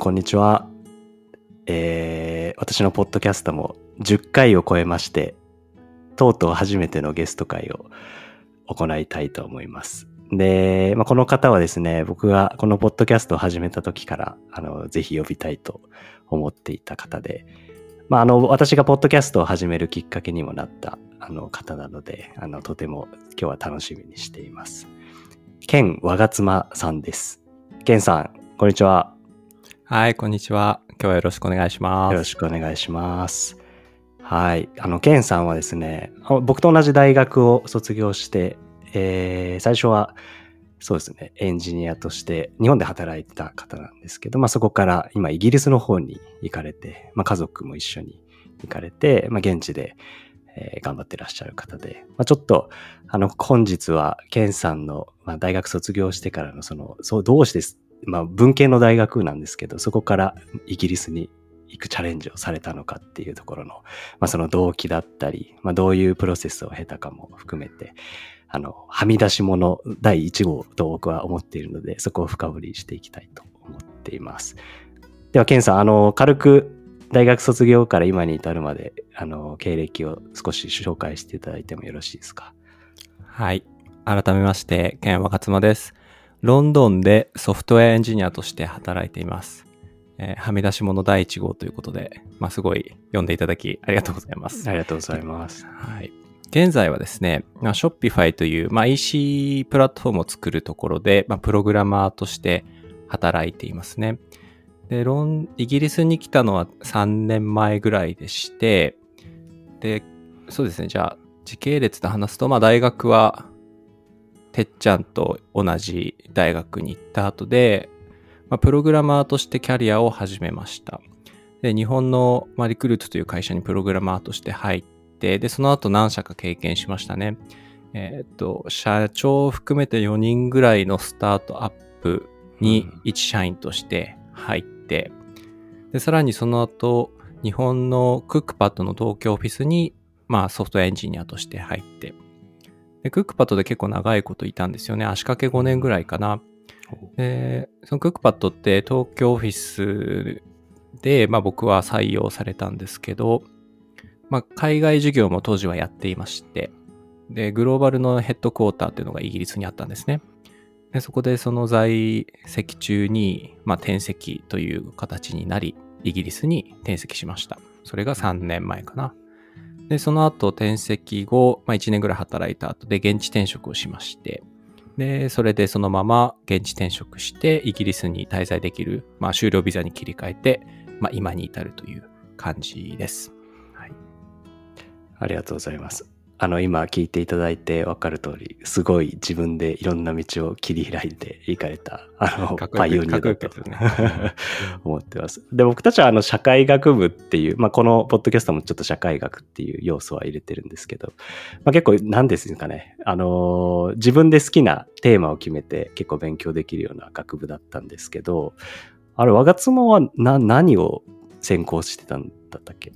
こんにちは。えー、私のポッドキャストも10回を超えまして、とうとう初めてのゲスト会を行いたいと思います。で、まあ、この方はですね、僕がこのポッドキャストを始めた時から、あの、ぜひ呼びたいと思っていた方で、まあ、あの、私がポッドキャストを始めるきっかけにもなった、あの、方なので、あの、とても今日は楽しみにしています。ケン・ワガツマさんです。ケンさん、こんにちは。はい、こんにちは。今日はよろしくお願いします。よろしくお願いします。はい。あの、ケンさんはですね、僕と同じ大学を卒業して、えー最初は、そうですね、エンジニアとして日本で働いてた方なんですけど、まあそこから今イギリスの方に行かれて、まあ家族も一緒に行かれて、まあ現地で、えー頑張ってらっしゃる方で、まあちょっと、あの、本日はケンさんの、まあ大学卒業してからのその、そう、どうして、まあ文系の大学なんですけど、そこからイギリスに行くチャレンジをされたのかっていうところの、まあその動機だったり、まあどういうプロセスを経たかも含めて、あの、はみ出し物第1号と僕は思っているので、そこを深掘りしていきたいと思っています。では、ケンさん、あの、軽く大学卒業から今に至るまで、あの、経歴を少し紹介していただいてもよろしいですか？はい。改めまして、ケン若妻です。ロンドンでソフトウェアエンジニアとして働いています。えーはみ出し物第1号ということで、まあ、すごい読んでいただきありがとうございます。ありがとうございます。はい。現在はですね、まあ、Shopify という、まあ、EC プラットフォームを作るところで、まあ、プログラマーとして働いていますね。で、ロン、イギリスに来たのは3年前ぐらいでして、で、そうですね、じゃあ、時系列で話すと、まあ、大学は、てっちゃんと同じ大学に行った後で、まあ、プログラマーとしてキャリアを始めました。で、日本の、まあ、リクルートという会社にプログラマーとして入って、で、その後何社か経験しましたね。えーっと、社長を含めて4人ぐらいのスタートアップにうん一社員として入って、で、さらにその後、日本のクックパッドの東京オフィスに、まあソフトエンジニアとして入って、で、クックパッドで結構長いこといたんですよね。足掛け5年ぐらいかな。で、そのクックパッドって東京オフィスで、まあ僕は採用されたんですけど、まあ海外事業も当時はやっていまして、で、グローバルのヘッドクォーターっていうのがイギリスにあったんですね。で、そこでその在籍中に、まあ転籍という形になり、イギリスに転籍しました。それが3年前かな。で、その後転籍後、まあ1年ぐらい働いた後で現地転職をしまして、で、それでそのまま現地転職して、イギリスに滞在できる、まあ終了ビザに切り替えて、まあ今に至るという感じです。はい。ありがとうございます。あの、今聞いていただいて分かる通り、すごい自分でいろんな道を切り開いていかれた、あの、パイオニアだと。ね。思ってます。で、僕たちはあの、社会学部っていう、まあ、このポッドキャストもちょっと社会学っていう要素は入れてるんですけど、まあ、結構、なんですかね、あのー自分で好きなテーマを決めて結構勉強できるような学部だったんですけど、あれ、我が妻はな、何を専攻してたんだったっけ？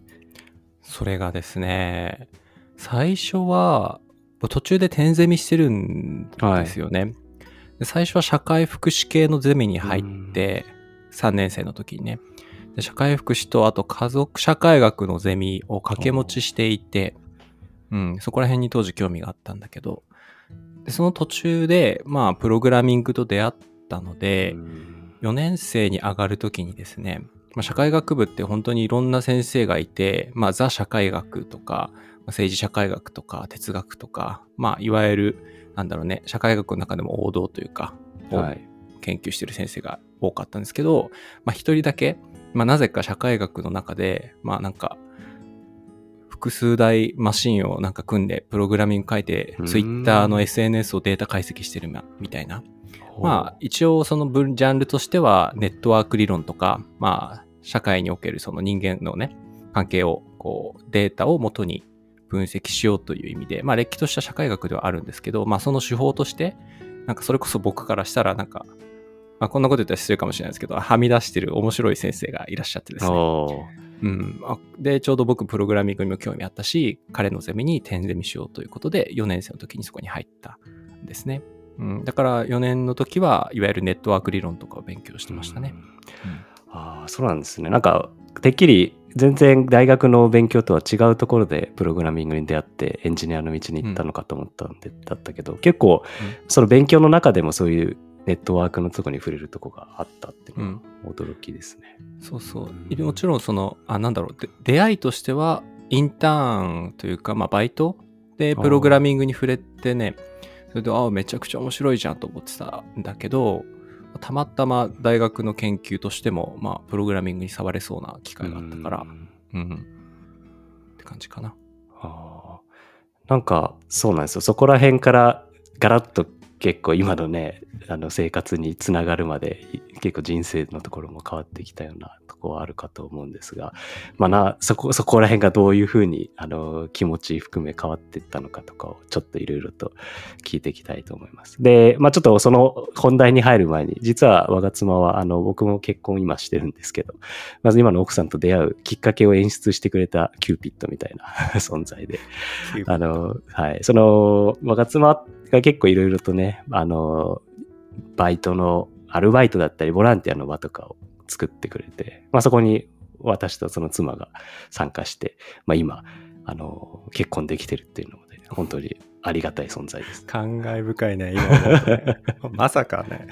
それがですね、最初は、途中で点ゼミしてるんですよね。で最初は社会福祉系のゼミに入って、3年生の時にね。で社会福祉とあと家族社会学のゼミを掛け持ちしていて、うん、そこら辺に当時興味があったんだけど、でその途中で、まあ、プログラミングと出会ったので、うん。4年生に上がるときにですね、まあ、社会学部って本当にいろんな先生がいて、まあ、ザ社会学とか、まあ政治社会学とか、哲学とか、まあ、いわゆる、なんだろうね、社会学の中でも王道というか、をはい。研究してる先生が多かったんですけど、まあ、一人だけ、まあ、なぜか社会学の中で、まあ、なんか、複数台マシンをなんか組んで、プログラミング書いてツイッターの SNS をデータ解析してるなみたいな。まあ、一応その分ジャンルとしては、ネットワーク理論とか、まあ、社会におけるその人間のね、関係を、こう、データを元に分析しようという意味で、まあ、れっきとした社会学ではあるんですけど、まあ、その手法として、なんかそれこそ僕からしたら、なんか、まあ、こんなこと言ったら失礼かもしれないですけど、はみ出してる面白い先生がいらっしゃってですね。うん。あで、ちょうど僕、プログラミングにも興味あったし、彼のゼミに点ゼミしようということで、4年生の時にそこに入ったんですね。うん、だから4年の時はいわゆるネットワーク理論とかを勉強してましたね。うんああ、そうなんですね。なんか、てっきり全然大学の勉強とは違うところでプログラミングに出会ってエンジニアの道に行ったのかと思ったんで、だったけど、結構、その勉強の中でもそういうネットワークのとこに触れるとこがあったっていうのは驚きですね。そうそう。もちろんその、あ、なんだろう、で出会いとしては、インターンというか、まあ、バイトでプログラミングに触れてね、それで、ああ、めちゃくちゃ面白いじゃんと思ってたんだけど、たまたま大学の研究としても、まあ、プログラミングに触れそうな機会があったから、うんうん。って感じかな。あーなんか、そうなんですよ。そこら辺からガラッと結構今のね、あの生活につながるまでい結構人生のところも変わってきたようなところはあるかと思うんですが、まあな、そこ、そこら辺がどういうふうにあの気持ち含め変わっていったのかとかをちょっといろいろと聞いていきたいと思います。で、まあちょっとその本題に入る前に、実は我妻はあの僕も結婚今してるんですけど、まず今の奥さんと出会うきっかけを演出してくれたキューピッドみたいな存在で、あの、はい。その、我妻が結構いろいろとね、あの、バイトの、アルバイトだったり、ボランティアの場とかを作ってくれて、まあそこに私とその妻が参加して、まあ今、あの、結婚できてるっていうので、本当にありがたい存在です。感慨深いね、今ね まさかね。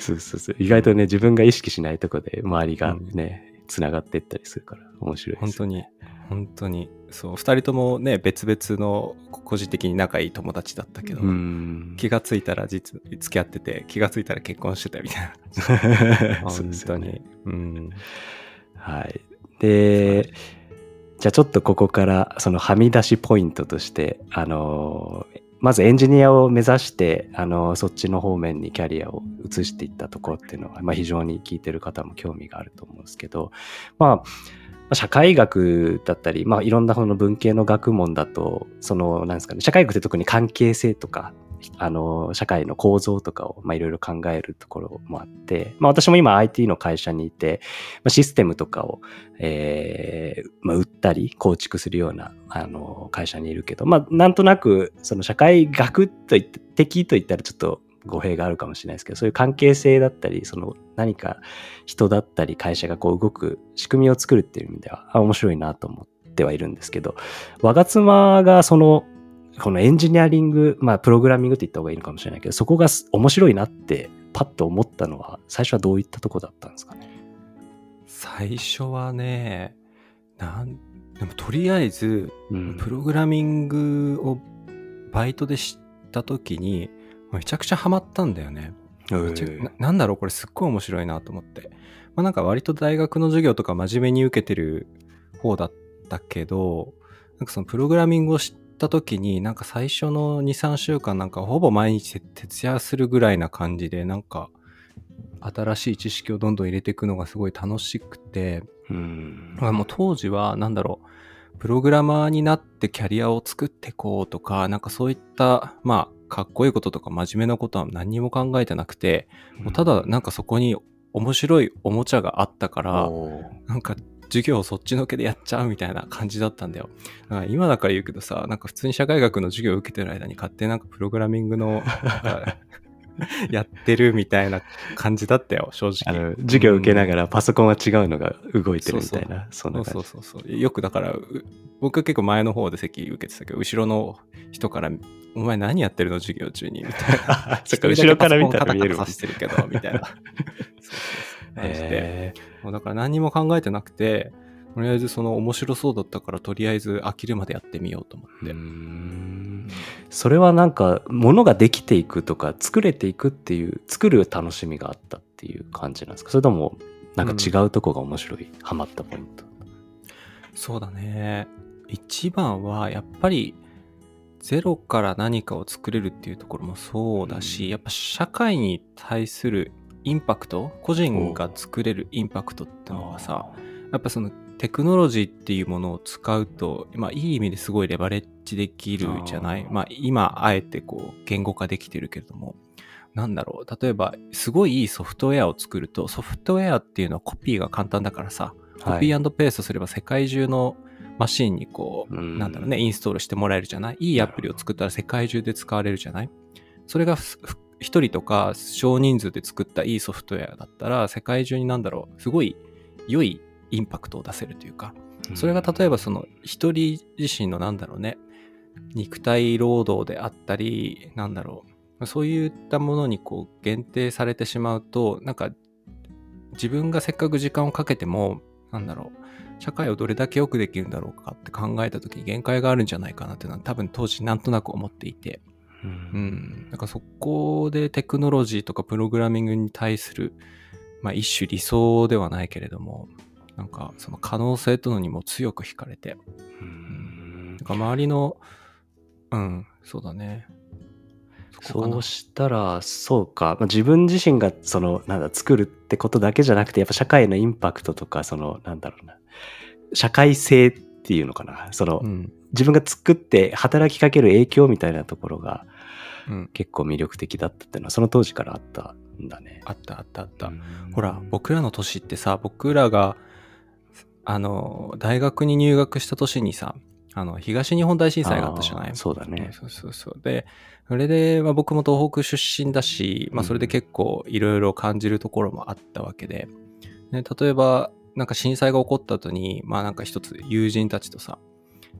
そうそうそう。意外とね、自分が意識しないとこで周りがね、つながっていったりするから面白いです、本当に。本当に。そう、二人ともね、別々の個人的に仲いい友達だったけど、うん。気がついたら実、付き合ってて、気がついたら結婚してたみたいな。本当に。うん。はい。で、じゃあちょっとここからそのはみ出しポイントとして、あの、まずエンジニアを目指して、あの、そっちの方面にキャリアを移していったところっていうのは、まあ非常に聞いてる方も興味があると思うんですけど、まあ、まあ社会学だったり、まあいろんなその文系の学問だと、その、なんですかね、社会学って特に関係性とか、あの、社会の構造とかを、まあいろいろ考えるところもあって、まあ私も今 IT の会社にいて、まあ、システムとかを、えーまあ、売ったり構築するようなあの会社にいるけど、まあ、なんとなくその社会学といって的といったらちょっと語弊があるかもしれないですけどそういう関係性だったりその何か人だったり会社がこう動く仕組みを作るっていう意味ではあ面白いなと思ってはいるんですけど我が妻がそのこのエンジニアリング、まあ、プログラミングって言った方がいいのかもしれないけど、そこがす面白いなって、パッと思ったのは、最初はどういったとこだったんですかね？最初はね、なん、でもとりあえず、うんプログラミングをバイトで知った時に、めちゃくちゃハマったんだよね。めちゃななんだろうこれすっごい面白いなと思って。まあなんか割と大学の授業とか真面目に受けてる方だったけど、なんかそのプログラミングを知った時に、なんか最初の2、3週間なんかほぼ毎日徹夜するぐらいな感じで、なんか新しい知識をどんどん入れていくのがすごい楽しくて、うんもう当時はなんだろう、プログラマーになってキャリアを作っていこうとか、なんかそういった、まあ、かっこいいこととか真面目なことは何にも考えてなくて、もうただなんかそこに面白いおもちゃがあったから、なんか授業をそっちのけでやっちゃうみたいな感じだったんだよ。だから今だから言うけどさ、なんか普通に社会学の授業を受けてる間に勝手になんかプログラミングの、やってるみたいな感じだったよ、正あ直。の授業受けながらパソコンは違うのが動いてるみたいな、そう。そうそうそう。よくだから、う僕は結構前の方で席受けてたけど、後ろの人から、お前何やってるの授業中に？みたいな。そっか、後ろから見たら見えるカタカタさしてるけど、みたいな。そうそう感じで。へもうだから何にも考えてなくて、とりあえずその面白そうだったから、とりあえず飽きるまでやってみようと思って。んそれはなんか、ものができていくとか、作れていくっていう、作る楽しみがあったっていう感じなんですか？それとも、なんか違うとこが面白い、ハマったポイント。そうだね。一番は、やっぱり、ゼロから何かを作れるっていうところもそうだし、うん。やっぱ社会に対するインパクト、個人が作れるインパクトってのがさ、やっぱそのテクノロジーっていうものを使うと、まあいい意味ですごいレバレッジできるじゃない。まあ今あえてこう言語化できてるけれども、なんだろう。例えばすごいいいソフトウェアを作ると、ソフトウェアっていうのはコピーが簡単だからさ、コピーペーストすれば世界中のマシンにこう、うん。なんだろうね、インストールしてもらえるじゃない？いいアプリを作ったら世界中で使われるじゃない？それが一人とか少人数で作ったいいソフトウェアだったら世界中になんだろうすごい良いインパクトを出せるというかそれが例えばその一人自身のなんだろうね肉体労働であったりなんだろうそういったものにこう限定されてしまうとなんか自分がせっかく時間をかけてもなんだろう社会をどれだけ良くできるんだろうかって考えた時に限界があるんじゃないかなっていうのは多分当時なんとなく思っていて。ううん。ん、なんかそこでテクノロジーとかプログラミングに対する、まあ一種理想ではないけれども、なんかその可能性とのにも強く惹かれて、うん。なんか周りの、うん、そうだね。そうしたら、そうか、まあ、自分自身がその、なんだ、作るってことだけじゃなくて、やっぱ社会のインパクトとか、その、なんだろうな、社会性っていうのかな、その、うん、自分が作って働きかける影響みたいなところがうん、結構魅力的だったっていうのは、その当時からあったんだね。あったあったあった。うん。ほら、僕らの年ってさ、僕らが、あの、大学に入学した年にさ、あの、東日本大震災があったじゃない？そうだね。そうそうそう。で、それで、まあ、僕も東北出身だし、まあ、それで結構いろいろ感じるところもあったわけで、ね、例えば、なんか震災が起こった後に、まあなんか一つ友人たちとさ、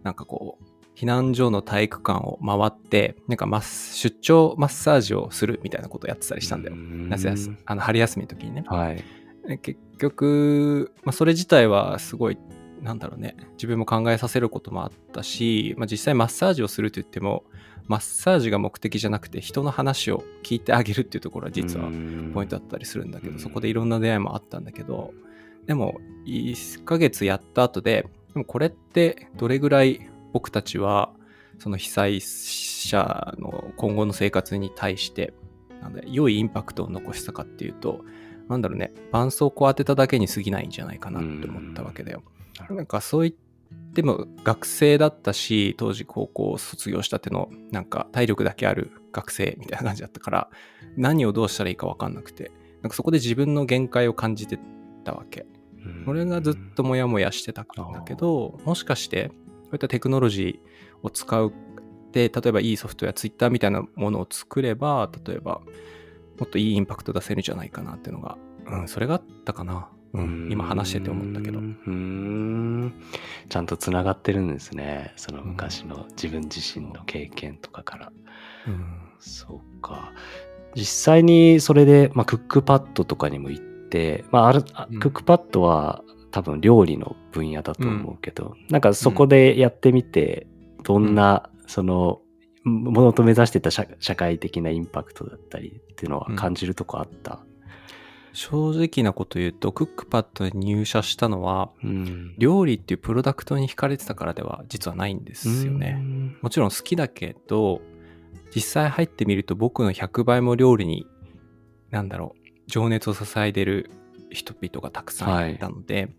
なんかこう、避難所の体育館を回って、なんか出張マッサージをするみたいなことをやってたりしたんだよ。夏休み、あの春休みの時にね。はい。で結局、まあ、それ自体はすごい、なんだろうね、自分も考えさせることもあったし、まあ、実際マッサージをすると言っても、マッサージが目的じゃなくて人の話を聞いてあげるっていうところは実はポイントだったりするんだけど、うん。そこでいろんな出会いもあったんだけど、でも、1ヶ月やった後で、でもこれってどれぐらい僕たちは、その被災者の今後の生活に対して、なんだ良いインパクトを残したかっていうと、なんだろうね、絆創膏を当てただけに過ぎないんじゃないかなって思ったわけだよ。うんなんかそう言っても学生だったし、当時高校を卒業したてのなんか体力だけある学生みたいな感じだったから、何をどうしたらいいか分かんなくて、なんかそこで自分の限界を感じてたわけ。うん俺がずっとモヤモヤしてたんだけど、もしかして、こういったテクノロジーを使うで、例えばいいソフトウェア、ツイッターみたいなものを作れば、例えば、もっといいインパクト出せるんじゃないかなっていうのが、うん、それがあったかな。うん、今話してて思ったけどう。ん。ちゃんとつながってるんですね。その昔の自分自身の経験とかから、うん。そうか。実際にそれで、まあ、クックパッドとかにも行って、まあ、あるクックパッドは多分料理の分野だと思うけど、なんかそこでやってみてどんな、そのものと目指してた社社会的なインパクトだったりっていうのは感じるとこあった、正直なこと言うと、クックパッドに入社したのは、うん。料理っていうプロダクトに惹かれてたからでは実はないんですよね。もちろん好きだけど、実際入ってみると僕の100倍も料理に、なんだろう、情熱を支えてる人々がたくさんい。たので、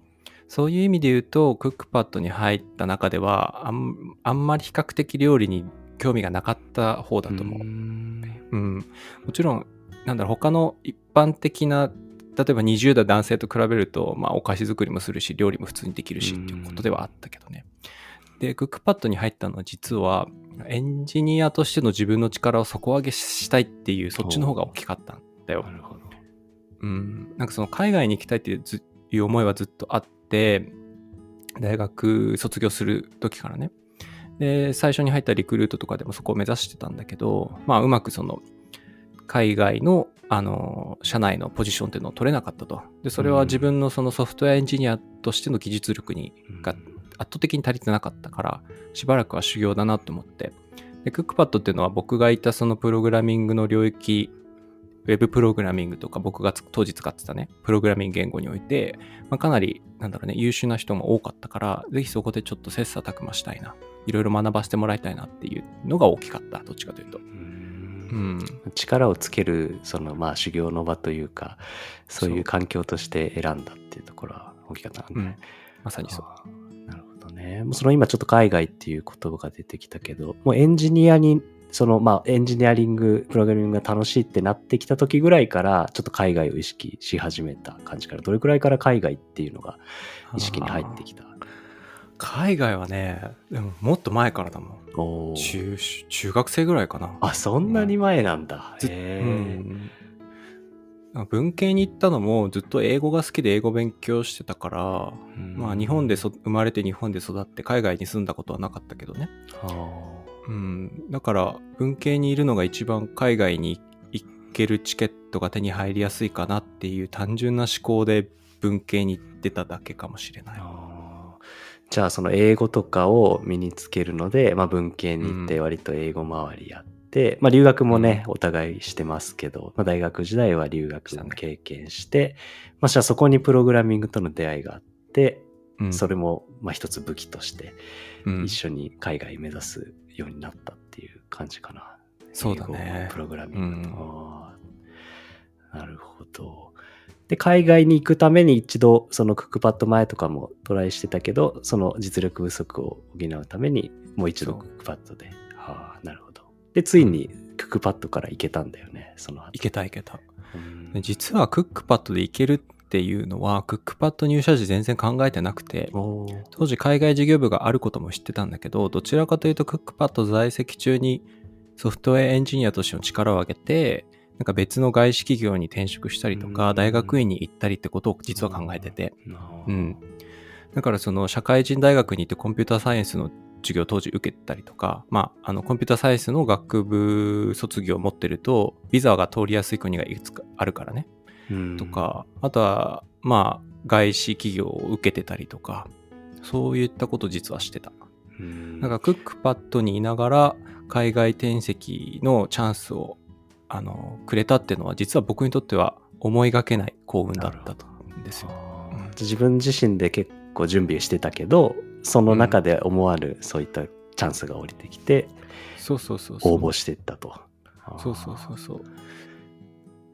そういう意味で言うと、クックパッドに入った中では、あんあんまり比較的料理に興味がなかった方だと思う。ん。うん、もちろん、なんだろう、他の一般的な、例えば20代男性と比べると、まあ、お菓子作りもするし、料理も普通にできるしっていうことではあったけどね。で、クックパッドに入ったのは実は、エンジニアとしての自分の力を底上げしたいっていう、そっちの方が大きかったんだよな。るほどうん。なんかその海外に行きたいっていうずいう思いはずっとあって、大学卒業する時からね。で、最初に入ったリクルートとかでもそこを目指してたんだけど、まあうまくその、海外の、あの、社内のポジションっていうのを取れなかったと。で、それは自分のそのソフトウェアエンジニアとしての技術力に、が圧倒的に足りてなかったから、しばらくは修行だなと思って。で、クックパッドっていうのは僕がいたそのプログラミングの領域、ウェブプログラミングとか僕がつ当時使ってたね、プログラミング言語において、まあ、かなり、なんだろうね、優秀な人も多かったから、ぜひそこでちょっと切磋琢磨したいな。いろいろ学ばせてもらいたいなっていうのが大きかった、どっちかというと。うん。力をつけるそのまあ修行の場というかそういう環境として選んだっていうところは大きかったんだうんね。まさにそう。なるほどね。もうその今ちょっと海外っていう言葉が出てきたけどもうエンジニアにそのまあエンジニアリングプログラミングが楽しいってなってきた時ぐらいからちょっと海外を意識し始めた感じからどれくらいから海外っていうのが意識に入ってきた？海外はね、でももっと前からだもん。おー中、中学生ぐらいかな。あ、そんなに前なんだ。ずへうーん。文系に行ったのもずっと英語が好きで英語勉強してたから、うんまあ日本でそ生まれて日本で育って海外に住んだことはなかったけどね。あうん。だから文系にいるのが一番海外に行けるチケットが手に入りやすいかなっていう単純な思考で文系に行ってただけかもしれない。ーあーじゃあその英語とかを身につけるので、まあ、文系に行って割と英語周りやって、まあ、留学もね、お互いしてますけど、まあ、大学時代は留学も経験して、まあ、じゃあそこにプログラミングとの出会いがあって、うん。それもまあ一つ武器としてうん。一緒に海外目指すようになったっていう感じかな。そうだね。プログラミングと。うん。なるほど。で、海外に行くために一度、そのクックパッド前とかもトライしてたけど、その実力不足を補うために、もう一度クックパッドで。はあ、なるほど。で、ついにクックパッドから行けたんだよね、その後。いけたいけた。実はクックパッドで行けるっていうのは、クックパッド入社時全然考えてなくて、当時海外事業部があることも知ってたんだけど、どちらかというとクックパッド在籍中にソフトウェアエンジニアとしての力を上げて、なんか別の外資企業に転職したりとうんか、大学院に行ったりってことを実は考えてて、うん。だからその社会人大学に行ってコンピューターサイエンスの授業を当時受けたりとか、まあ、あのコンピューターサイエンスの学部卒業を持ってると、ビザが通りやすい国がいくつかあるからね。うんとか、あとは、まあ、外資企業を受けてたりとか、そういったこと実はしてた。うんなんかクックパッドにいながら海外転籍のチャンスをあのくれたっていうのは実は僕にとっては思いがけない幸運だったとんですよ。うん自分自身で結構準備してたけどその中で思わぬそういったチャンスが降りてきてそうそう。応募していったと。そうそうそうう。そう。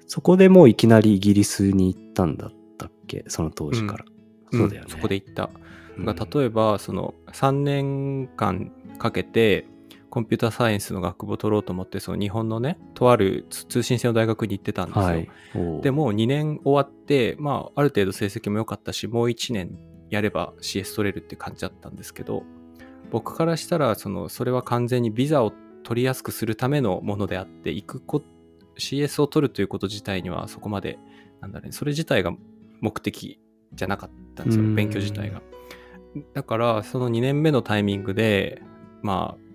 そこでもういきなりイギリスに行ったんだったっけ？その当時から。そうだよね。んそこで行った。うん例えばその3年間かけてコンピューターサイエンスの学部を取ろうと思ってその日本のねとある通通信制の大学に行ってたんですよ。はい。でも2年終わって、まあ、ある程度成績も良かったし、もう1年やれば CS 取れるって感じだったんですけど、僕からしたら、その、それは完全にビザを取りやすくするためのものであって、行くこ、CS を取るということ自体にはそこまで、なんだろうね、それ自体が目的じゃなかったんですよ、うん勉強自体が。だから、その2年目のタイミングで、まあ、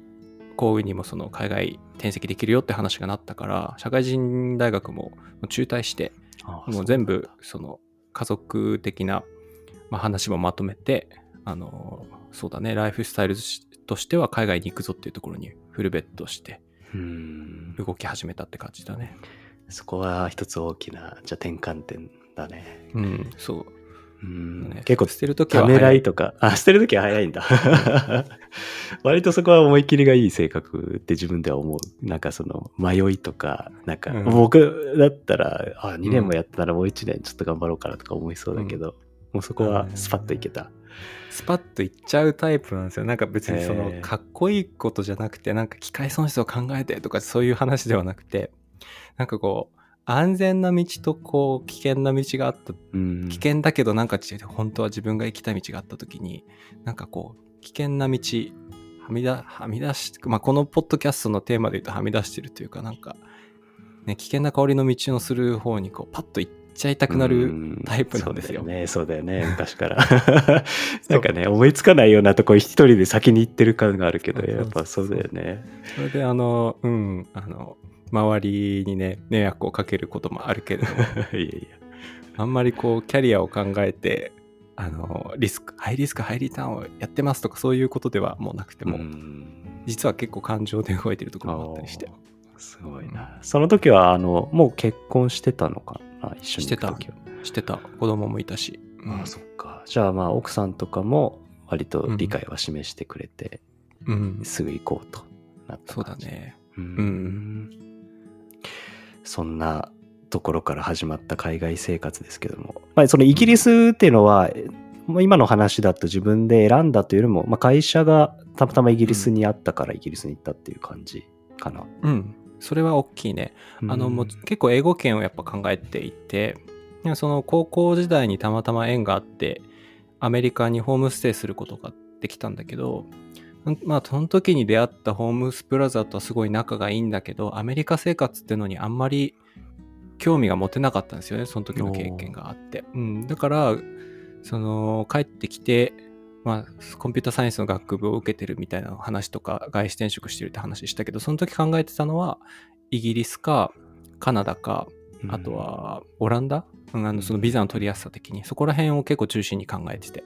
幸運にもその海外転籍できるよって話がなったから、社会人大学も中退して、あもう全部その家族的な、まあ、話もまとめて、あの、そうだね、ライフスタイルとしては海外に行くぞっていうところにフルベットしてうん。動き始めたって感じだね。そこは一つ大きな、じゃあ転換点だね。うん、そう。うんね結構捨てるときはためら早いいとか、あ、捨てるときは早いんだ。割とそこは思い切りがいい性格って自分では思う。なんかその迷いとか、なんかうん僕だったら、あ、2年もやったらもう1年ちょっと頑張ろうかなとか思いそうだけど、もうそこはスパッといけた。スパッといっちゃうタイプなんですよ。なんか別にそのかっこいいことじゃなくて、なんか機械損失を考えてとかそういう話ではなくて、なんかこう、安全な道とこう危険な道があった。うん。危険だけどなんか本当は自分が行きたい道があった時になんかこう危険な道はみ出はみ出し、まあ、このポッドキャストのテーマで言うとはみ出してるというかなんか、ね、危険な香りの道のする方にこうパッと行っちゃいたくなるタイプなんですよ。そうだよね、そうだよね、昔から。なんかね、思いつかないようなとこ一人で先に行ってる感があるけど、やっぱそうだよね。それであのうんあの周りにね迷惑をかけることもあるけれども いやいや。あんまりこうキャリアを考えてあのリスクハイリスクハイリターンをやってますとかそういうことではもうなくても、うん実は結構感情で動いてるところもあったりしてすごいな。その時は、あの、もう結婚してたのかな一緒に行く時は。してた子供もいたし、ああ、そっか。じゃあ、まあ、奥さんとかも割と理解は示してくれて、うん、すぐ行こうとなったそうだ。ねうん。そんなところから始まった海外生活ですけども、まあ、そのイギリスっていうのは、もう今の話だと自分で選んだというよりも、まあ、会社がたまたまイギリスにあったからイギリスに行ったっていう感じかな。うん。それは大きいね。あのもう結構英語圏をやっぱ考えていてその高校時代にたまたま縁があってアメリカにホームステイすることがってきたんだけど、んまあ、その時に出会ったホームスプラザとはすごい仲がいいんだけど、アメリカ生活ってのにあんまり興味が持てなかったんですよね、その時の経験があって。うん、だから、その、帰ってきて、まあ、コンピュータサイエンスの学部を受けてるみたいな話とか、外資転職してるって話したけど、その時考えてたのは、イギリスか、カナダか、あとは、オランダ、うん、あのそのビザの取りやすさ的に、そこら辺を結構中心に考えてて。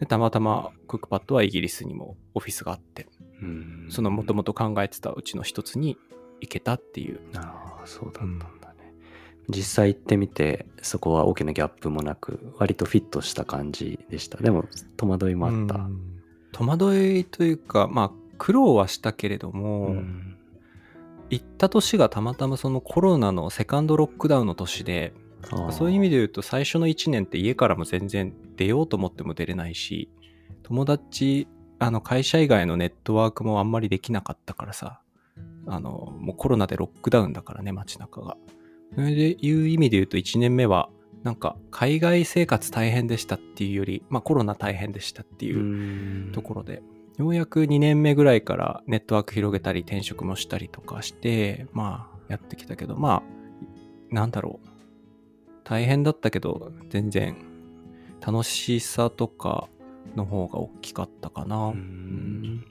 で、たまたまクックパッドはイギリスにもオフィスがあって、うん、そのもともと考えてたうちの一つに行けたっていう。ああ、そうだったんだね。実際行ってみて、そこは大きなギャップもなく、割とフィットした感じでした。でも、戸惑いもあった。うん戸惑いというか、まあ、苦労はしたけれども、うん行った年がたまたまそのコロナのセカンドロックダウンの年で、そういう意味で言うと最初の1年って家からも全然出ようと思っても出れないし、友達、あの会社以外のネットワークもあんまりできなかったからさ、あの、もうコロナでロックダウンだからね、街中が。それでいう意味で言うと1年目は、なんか海外生活大変でしたっていうより、まあコロナ大変でしたっていううんところで、ようやく2年目ぐらいからネットワーク広げたり転職もしたりとかして、まあやってきたけど、まあ、なんだろう。大変だったけど、全然楽しさとかの方が大きかったかな。うん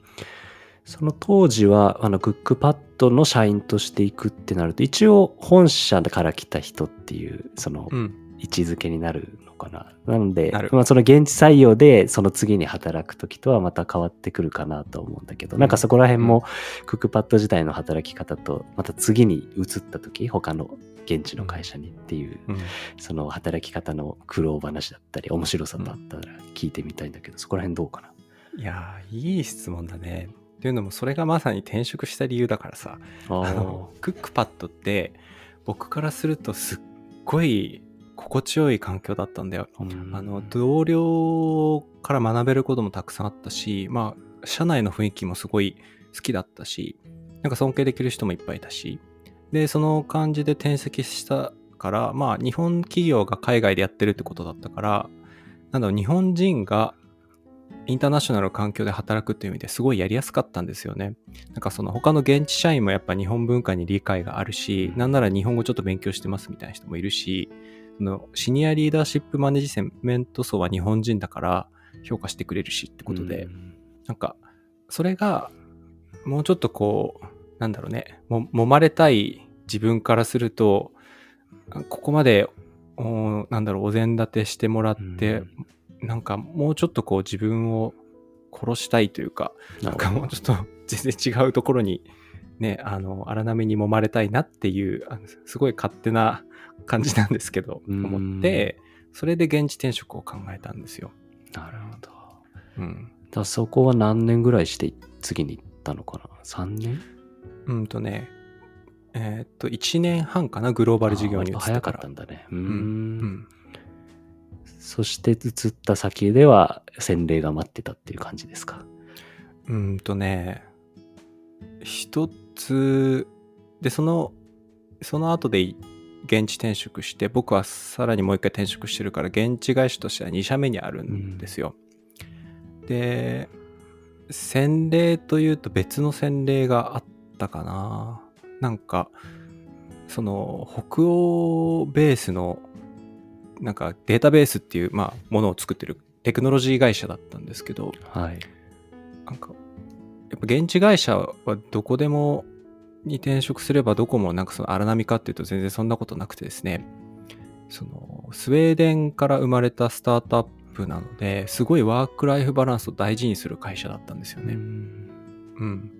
その当時は、あの、クックパッドの社員として行くってなると、一応本社から来た人っていう、そのうん。位置づけになるのかな。なのでまあ、その現地採用で、その次に働く時とはまた変わってくるかなと思うんだけど、うん。なんかそこら辺も、クックパッド自体の働き方と、また次に移った時、他の現地の会社にっていう、うん。その働き方の苦労話だったり、面白さだったら聞いてみたいんだけど、そこら辺どうかな？いやー、いい質問だね。っていうのも、それがまさに転職した理由だからさ、ああの、クックパッドって、僕からするとすっごい心地よい環境だったんだよ。あの、同僚から学べることもたくさんあったし、まあ、社内の雰囲気もすごい好きだったし、なんか尊敬できる人もいっぱいいたし、で、その感じで転籍したから、まあ、日本企業が海外でやってるってことだったから、なんだろう、日本人がインターナショナルの環境で働くっていう意味ですごいやりやすかったんですよね。なんかその他の現地社員もやっぱ日本文化に理解があるし、なんなら日本語ちょっと勉強してますみたいな人もいるし、そのシニアリーダーシップマネジメント層は日本人だから評価してくれるしってことで、うん。なんかそれがもうちょっとこう、なんだろうね、も揉まれたい自分からすると、あここまで、おなんだろう、お膳立てしてもらって、なんかもうちょっとこう自分を殺したいというか、なんかもうちょっと全然違うところにね、あの、荒波に揉まれたいなっていう、すごい勝手な感じなんですけど、うん思って、それで現地転職を考えたんですよ。なるほど。うん。だそこは何年ぐらいして次に行ったのかな ?3 年？うんとね、えーっと、1年半かな、グローバル事業に移ってか。あ割と早からったんだね。うーんうん。そして移った先では洗礼が待ってたっていう感じですか？うんとね、一つ、で、その、その後で現地転職して、僕はさらにもう一回転職してるから、現地会社としては2社目にあるんですよ。で、洗礼というと別の洗礼があったかな。なんか、その、北欧ベースの、なんかデータベースっていう、まあ、ものを作ってるテクノロジー会社だったんですけど、はい。なんか、やっぱ現地会社はどこでもに転職すればどこもなんかその荒波かっていうと全然そんなことなくてですね、そのスウェーデンから生まれたスタートアップなので、すごいワークライフバランスを大事にする会社だったんですよね。うんうん。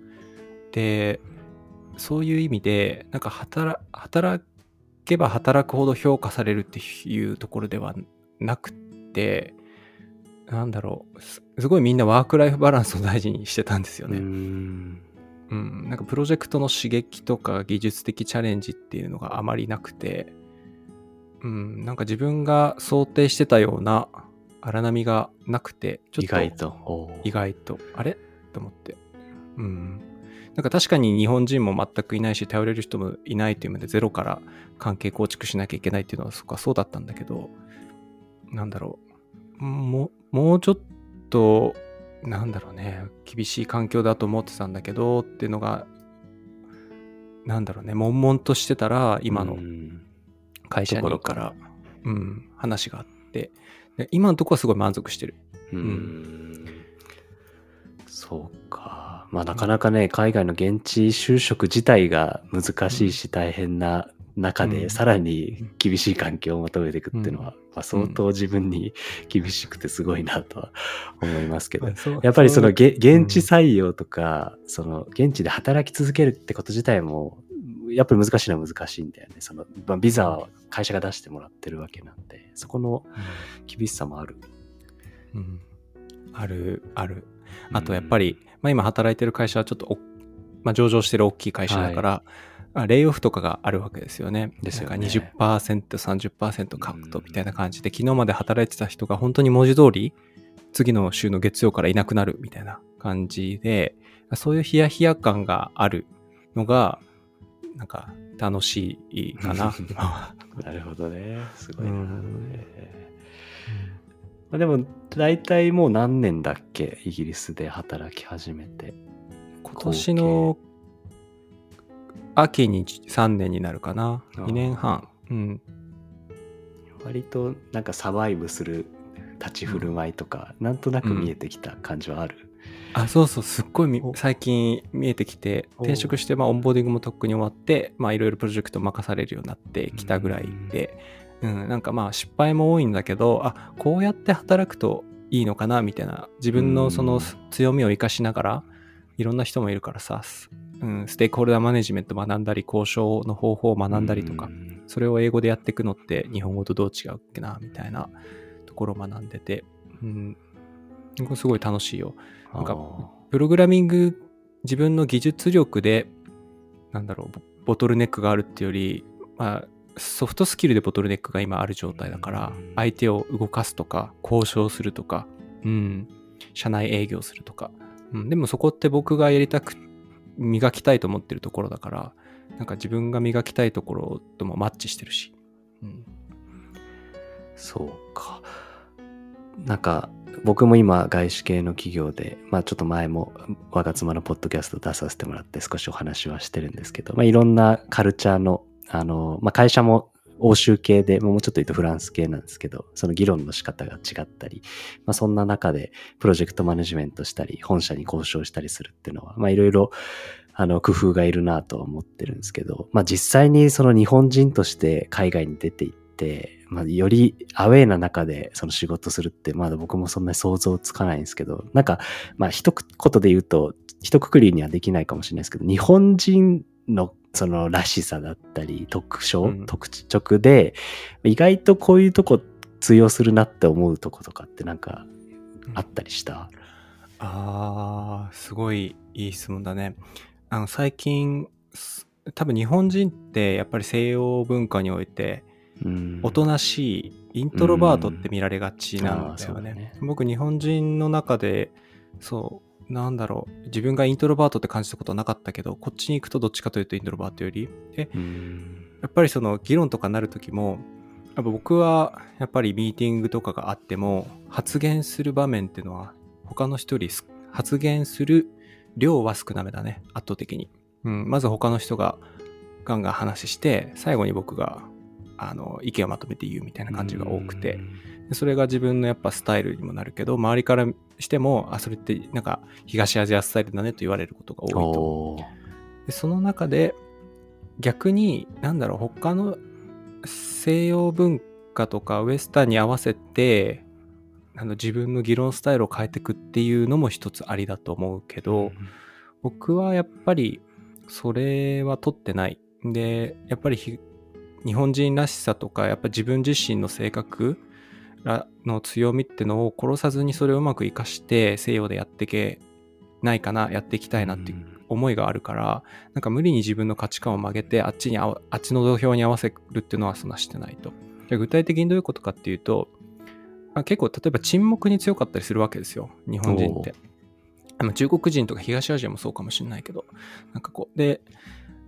で、そういう意味で、なんか働働けば働くほど評価されるっていうところではなくて、なんだろうす、すごいみんなワークライフバランスを大事にしてたんですようね。んうん。なんかプロジェクトの刺激とか技術的チャレンジっていうのがあまりなくて、うん、なんか自分が想定してたような荒波がなくて、ちょっと意外と。意外と、あれ？と思って。うん。なんか確かに日本人も全くいないし、頼れる人もいないというので、ゼロから関係構築しなきゃいけないっていうのは、そっかそうだったんだけど、なんだろう。もう、もうちょっと、なんだろうね、厳しい環境だと思ってたんだけどっていうのが、なんだろうね、悶々としてたら、今のうん。会社にかからら、うん、話があって、で今のところはすごい満足してる。うん。そうか。まあなかなかね、海外の現地就職自体が難しいし大変な中で、うんさらに厳しい環境を求めていくっていうのは、まあ、相当自分に厳しくてすごいなとは思いますけど。やっぱりその現地採用とか、その現地で働き続けるってこと自体も、やっぱり難しいのは難しいんだよね。その、まあ、ビザは会社が出してもらってるわけなんで、そこの厳しさもある。うんある、ある。あとやっぱり、まあ、今働いてる会社はちょっとお、まあ、上場してる大きい会社だから、あレイオフとかがあるわけですよね。ですよねか20%、30%カットみたいな感じで、昨日まで働いてた人が本当に文字通り、次の週の月曜からいなくなるみたいな感じで、そういうヒヤヒヤ感があるのが、なんか楽しいかな、今は。なるほどね。すごいな。まあ、でも、大体もう何年だっけイギリスで働き始めて。今年の秋に3年になるかな。あー2年半。うん。割となんかサバイブする立ち振る舞いとか、なんとなく見えてきた感じはある？あ、そうそう、すっごい最近見えてきて、お転職して、まあ、オンボーディングもとっくに終わって、まあ、いろいろプロジェクト任されるようになってきたぐらいで、うん、なんかまあ、失敗も多いんだけど、あ、こうやって働くといいのかな、みたいな、自分のその強みを生かしながら、いろんな人もいるからさ、すうん、ステークホルダーマネジメント学んだり、交渉の方法を学んだりとかう、んそれを英語でやっていくのって日本語とどう違うっけなみたいなところを学んでて、うん、すごい楽しいよ。なんかあプログラミング自分の技術力でなんだろうボボトルネックがあるっていうより、まあ、ソフトスキルでボトルネックが今ある状態だからうん。相手を動かすとか交渉するとか、うん、社内営業するとか、うん、でもそこって僕がやりたく磨きたいと思ってるところだからなんか自分が磨きたいところともマッチしてるし、うん、そうか。なんか、僕も今、外資系の企業で、まあちょっと前も我が妻のポッドキャスト出させてもらって少しお話はしてるんですけど、まあいろんなカルチャーの、あの、まあ会社も欧州系で、もうちょっと言うとフランス系なんですけど、その議論の仕方が違ったり、まあそんな中でプロジェクトマネジメントしたり、本社に交渉したりするっていうのは、まあいろいろあの工夫がいるなと思ってるんですけど、まあ実際にその日本人として海外に出ていって、まあよりアウェーな中でその仕事するって、まだ僕もそんなに想像つかないんですけど、なんかまあ一言で言うと、一括りにはできないかもしれないですけど、日本人のそのらしさだったり、特徴、うん特徴で、意外とこういうとこ通用するなって思うとことかってなんかあったりした？あーすごいいい質問だね。あの最近す多分日本人ってやっぱり西洋文化においてうんおとなしいイントロバートって見られがちなんあーだよねね。僕日本人の中でそうなんだろう。自分がイントロバートって感じたことはなかったけどこっちに行くとどっちかというとイントロバートより。でうん。やっぱりその議論とかなる時もやっぱ僕はやっぱりミーティングとかがあっても発言する場面っていうのは他の人よりす発言する量は少なめだね。圧倒的に、うん、まず他の人がガンガン話して最後に僕があの意見をまとめて言うみたいな感じが多くて、でそれが自分のやっぱスタイルにもなるけど周りからしてもあそれってなんか東アジアスタイルだねと言われることが多いと。でその中で逆になんだろう他の西洋文化とかウエスタンに合わせてあの自分の議論スタイルを変えていくっていうのも一つありだと思うけど、僕はやっぱりそれは取ってない。で、やっぱりひ日本人らしさとか、やっぱ自分自身の性格らの強みってのを殺さずにそれをうまく活かして西洋でやっていけないかな、やっていきたいなっていう思いがあるから、なんか無理に自分の価値観を曲げて、あっちにあっちの土俵に合わせるっていうのはそんなしてないと。具体的にどういうことかっていうと、まあ、結構例えば沈黙に強かったりするわけですよ、日本人って。まあ中国人とか東アジアもそうかもしれないけど、なんかこう、で、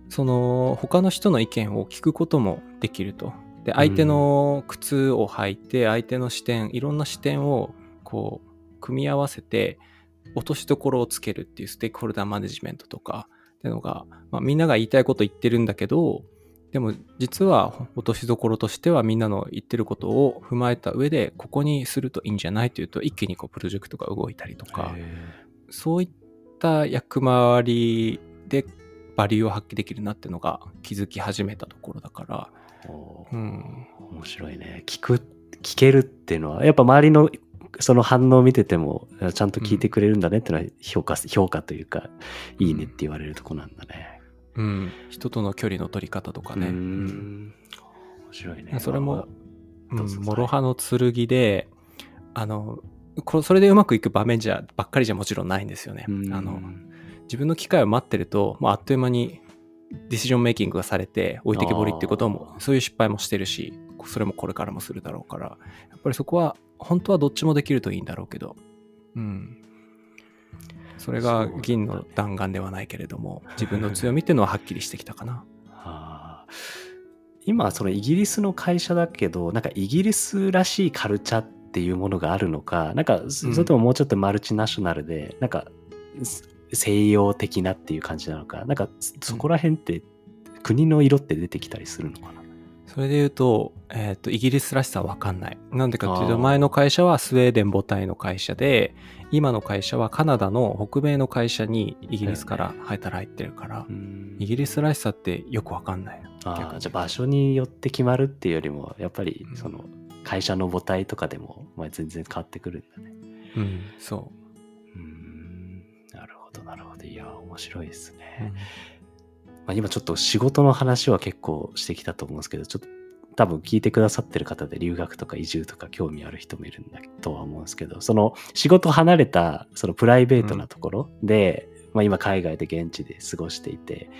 その他の人の意見を聞くこともできると。で、相手の靴を履いて、相手の視点、いろんな視点をこう、組み合わせて、落としどころをつけるっていうステークホルダーマネジメントとかっていうのが、まあ、みんなが言いたいこと言ってるんだけど、でも実は落としどころとしてはみんなの言ってることを踏まえた上でここにするといいんじゃないというと一気にこうプロジェクトが動いたりとかそういった役回りでバリューを発揮できるなっていうのが気づき始めたところだから、うん、面白いね。聞く、聞けるっていうのは、やっぱ周りのその反応を見てても、ちゃんと聞いてくれるんだねっていうのは評価、評価というか、いいねって言われるとこなんだね。うん、人との距離の取り方とかね、ううんん。面白いね。それも諸刃の剣であのこれそれでうまくいく場面じゃばっかりじゃもちろんないんですよね。うんあの自分の機会を待ってると、もうあっという間にディシジョンメイキングがされて置いてけぼりっていうこともそういう失敗もしてるしそれもこれからもするだろうから。やっぱりそこは本当はどっちもできるといいんだろうけど。うん。それが銀の弾丸ではないけれども自分の強みっていうのははっきりしてきたかな。あー。今そのイギリスの会社だけどなんかイギリスらしいカルチャーっていうものがあるのかなんかそれとももうちょっとマルチナショナルで、なんかす西洋的なっていう感じなのかな。んかそそこら辺って国の色って出てきたりするのかな、それで言うと、えっ、と、イギリスらしさはわかんない。なんでかっていうと、前の会社はスウェーデン母体の会社で、今の会社はカナダの北米の会社にイギリスから働いてるから、うん。イギリスらしさってよくわかんない。あじゃあ場所によって決まるっていうよりもやっぱりうん。その会社の母体とかでもまあ全然変わってくるんだね。うん、そうほどなるほどいや面白いですう。ね。まあ、今ちょっと仕事の話は結構してきたと思うんですけどちょっと多分聞いてくださってる方で留学とか移住とか興味ある人もいるんだとは思うんですけどその仕事離れたそのプライベートなところで、まあ、今海外で現地で過ごしていて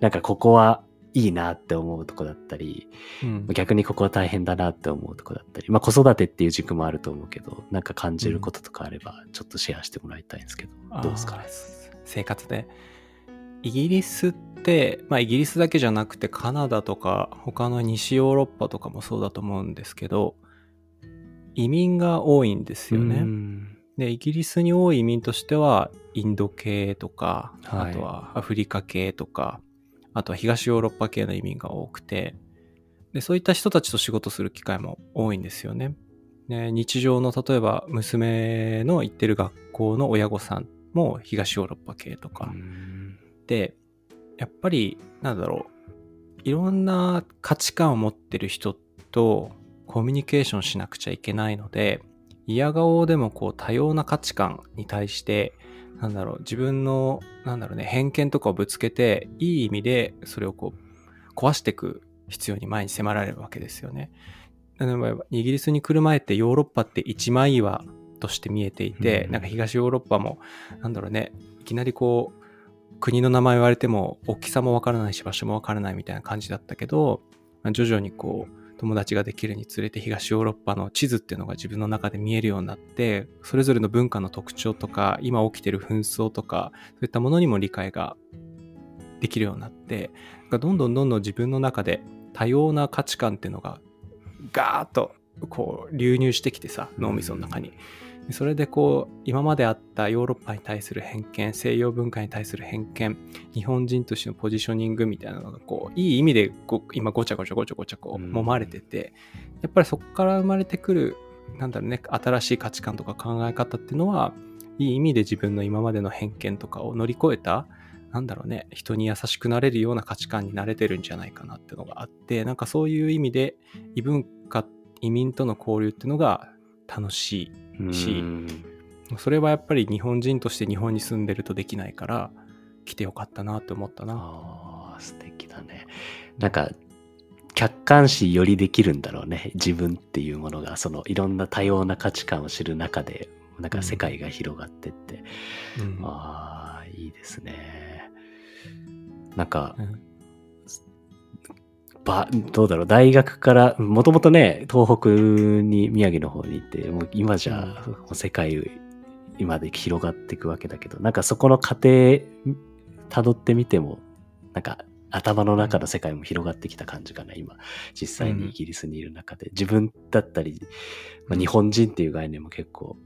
なんかここはいいなって思うとこだったりうん。逆にここは大変だなって思うとこだったり、まあ、子育てっていう軸もあると思うけどなんか感じることとかあればちょっとシェアしてもらいたいんですけど、どうですかね？生活で。イギリスって、まあイギリスだけじゃなくてカナダとか他の西ヨーロッパとかもそうだと思うんですけど、移民が多いんですようね。んで、イギリスに多い移民としては、インド系とか、はいあとはアフリカ系とか、あとは東ヨーロッパ系の移民が多くて、で、そういった人たちと仕事する機会も多いんですよね。で日常の例えば娘の行ってる学校の親御さんも東ヨーロッパ系とか、で、やっぱり、なんだろう、いろんな価値観を持ってる人とコミュニケーションしなくちゃいけないので、嫌顔でもこう多様な価値観に対して、なんだろう、自分の、なんだろうね、偏見とかをぶつけて、いい意味でそれをこう、壊していく必要に前に迫られるわけですよね。例えば、イギリスに来る前ってヨーロッパって一枚岩として見えていて、うんなんか東ヨーロッパも、なんだろうね、いきなりこう、国の名前言われても大きさもわからないし場所もわからないみたいな感じだったけど、まあ徐々にこう友達ができるにつれて東ヨーロッパの地図っていうのが自分の中で見えるようになってそれぞれの文化の特徴とか今起きてる紛争とかそういったものにも理解ができるようになってどんどんどんどん自分の中で多様な価値観っていうのがガーッとこう流入してきてさ脳みその中に。でそれでこう今まであったヨーロッパに対する偏見西洋文化に対する偏見日本人としてのポジショニングみたいなのがこういい意味でこう今ごちゃごちゃごちゃごちゃこううん揉まれててやっぱりそこから生まれてくるなんだろうね新しい価値観とか考え方っていうのはいい意味で自分の今までの偏見とかを乗り越えたなんだろうね人に優しくなれるような価値観になれてるんじゃないかなっていうのがあってなんかそういう意味で異文化移民との交流っていうのが楽しいしうん。それはやっぱり日本人として日本に住んでるとできないから来てよかったなって思ったな。ああ素敵だね。なんか客観視よりできるんだろうね自分っていうものがそのいろんな多様な価値観を知る中でなんか世界が広がってって、うん。ああいいですね。なんかうんばどうだろう大学からもともとね東北に宮城の方に行ってもう今じゃ、もう世界今で広がっていくわけだけどなんかそこの過程たどってみてもなんか頭の中の世界も広がってきた感じかな今。実際にイギリスにいる中で、自分だったり、まあ、日本人っていう概念も結構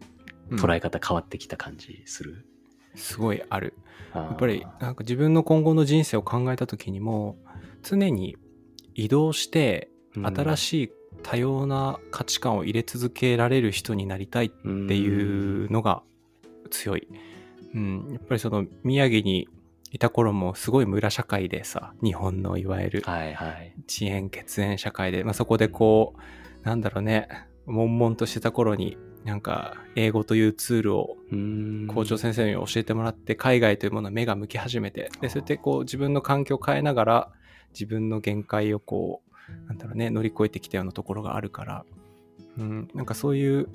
捉え方変わってきた感じする、すごいある。ややっぱりなんか自分の今後の人生を考えた時にも常に移動して新いしい多様な価値観を入れ続けられる人になりたいっていうのが強い。うん、やっぱりその宮城にいた頃もすごい村社会でさ日本のいわゆる。遅延血縁社会で、まあ、そこでこうなんだろうね悶々としてた頃になんか英語というツールをうん。校長先生に教えてもらって海外というものは目が向き始めてでそうやってこう自分の環境を変えながら自分の限界をこうなんだろうね乗り越えてきたようなところがあるから、うん、なんかそういう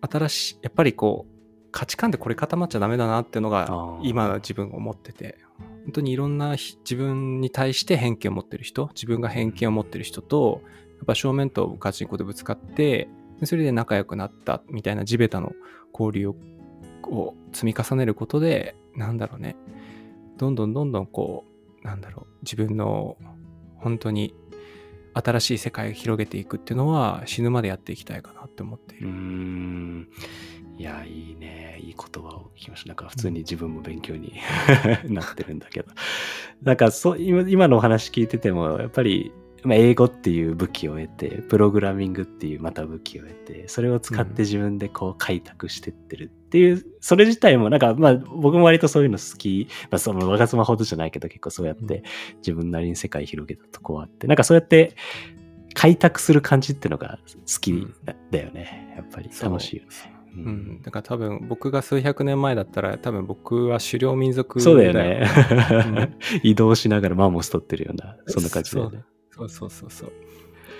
新しいやっぱりこう価値観でこれ固まっちゃダメだなっていうのが今の自分が思ってて。本当にいろんなひ自分に対して偏見を持ってる人自分が偏見を持ってる人とやっぱ正面とガチンコでぶつかってでそれで仲良くなったみたいな地べたの交流をを積み重ねることでなんだろうね。どんどんどんどんこうなんだろう自分の本当に新しい世界を広げていくっていうのは死ぬまでやっていきたいかなって思っていうる。ん。いや、いいね。いい言葉を聞きました。なんか普通に自分も勉強に なってるんだけど。なんかそう今今のお話聞いてても、やっぱり、まあ、英語っていう武器を得て、プログラミングっていうまた武器を得て、それを使って自分でこう開拓してってるっていう、それ自体もなんかまあ僕も割とそういうの好き、まあその若妻ほどじゃないけど結構そうやって自分なりに世界広げたとこはあって、なんかそうやって開拓する感じっていうのが好きだだよね。やっぱり。楽しいよね。ううん。ん、だから多分僕が数百年前だったら多分僕は狩猟民族そうだよね。うん。移動しながらマンモス取ってるような、そんな感じだよ。ね。そうそうそうそう。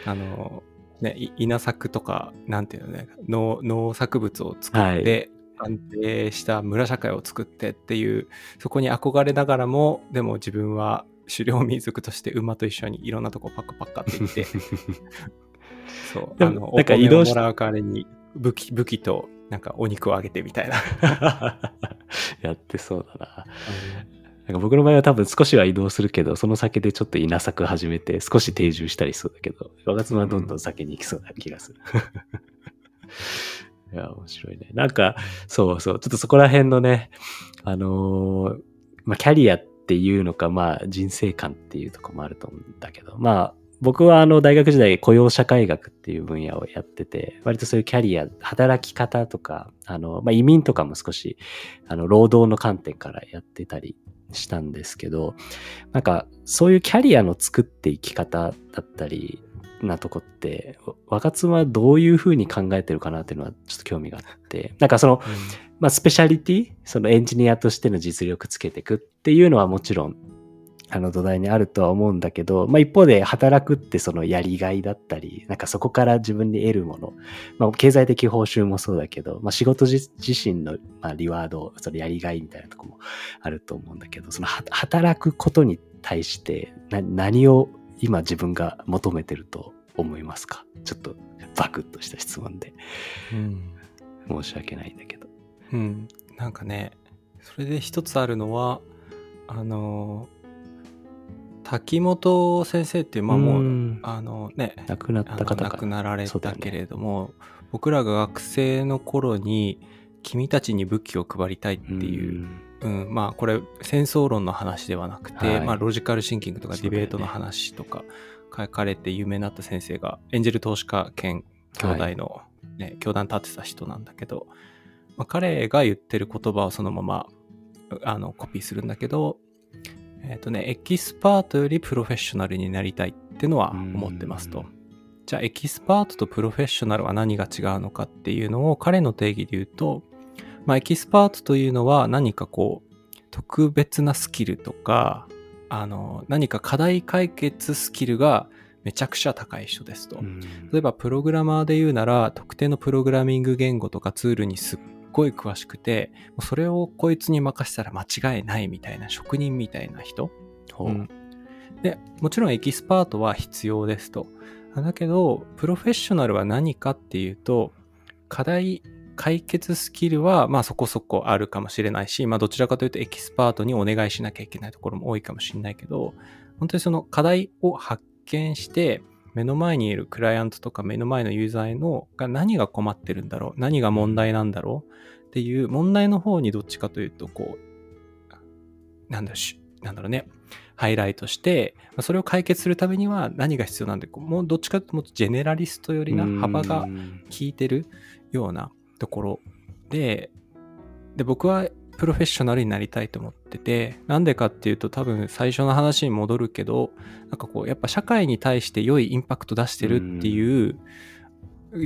あの、ね、い稲作とか、なんていうのね、農農作物を作って、安定した村社会を作ってっていう、そこに憧れながらも、でも自分は狩猟民族として馬と一緒にいろんなとこパカパカって行って、そう、であの、もなんか移動しをもらう代わりに武器、武器となんかお肉をあげてみたいな。やってそうだな。なんか僕の場合は多分少しは移動するけど、その先でちょっと稲作始めて少し定住したりしそうだけど、若妻はどんどん先に行きそうな気がする。いや、面白いね。なんか、そうそう、ちょっとそこら辺のね、あのーまあ、キャリアっていうのか、まあ、人生観っていうとこもあると思うんだけど、まあ、僕はあの大学時代雇用社会学っていう分野をやってて、割とそういうキャリア、働き方とか、あの、まあ、移民とかも少し、あの、労働の観点からやってたりしたんですけど、なんか、そういうキャリアの作っていき方だったり、なとこって、若妻はどういうふうに考えてるかなっていうのはちょっと興味があって、なんかその、まあ、スペシャリティ、そのエンジニアとしての実力つけていくっていうのはもちろん、あの土台にあるとは思うんだけど、まあ一方で働くってそのやりがいだったり、なんかそこから自分に得るもの、まあ経済的報酬もそうだけど、まあ仕事自自身のまあリワード、そのやりがいみたいなとこもあると思うんだけど、そのは働くことに対してな何を今自分が求めてると思いますか？ちょっとバクッとした質問でうん。申し訳ないんだけど。うん。なんかね、それで一つあるのは、あの、滝本先生っていう、まあもう、んあのね、亡くなった方か亡くなられたけれども、僕らが学生の頃に君たちに武器を配りたいっていう、うんまあこれ戦争論の話ではなくて、はい。まあ、ロジカルシンキングとかディベートの話とか書かれて有名になった先生がエンジェル投資家兼兄弟の、ね教団立てた人なんだけど、まあ、彼が言ってる言葉をそのままあのコピーするんだけど、えっ、とねエキスパートよりプロフェッショナルになりたいっていうのは思ってますと。じゃあエキスパートとプロフェッショナルは何が違うのかっていうのを彼の定義で言うと、まあ、エキスパートというのは何かこう特別なスキルとかあの何か課題解決スキルがめちゃくちゃ高い人ですと。うん例えばプログラマーで言うなら特定のプログラミング言語とかツールにすっごい詳しくてそれをこいつに任せたら間違いないみたいな職人みたいな人うんで、もちろんエキスパートは必要ですと。だけど、プロフェッショナルは何かっていうと、課題解決スキルは、まあそこそこあるかもしれないし、まあどちらかというとエキスパートにお願いしなきゃいけないところも多いかもしれないけど、本当にその課題を発見して、目の前にいるクライアントとか目の前のユーザーへのが何が困ってるんだろう何が問題なんだろうっっていう問題の方にどっちかというと、こう、なんだし、なんだろうね、ハイライトして、まあそれを解決するためには何が必要なんで、もうどっちかというともっとジェネラリスト寄りな幅がうん。効いてるようなところで、で、僕はプロフェッショナルになりたいと思ってて、なんでかっていうと多分最初の話に戻るけど、なんかこう、やっぱ社会に対して良いインパクト出してるっていう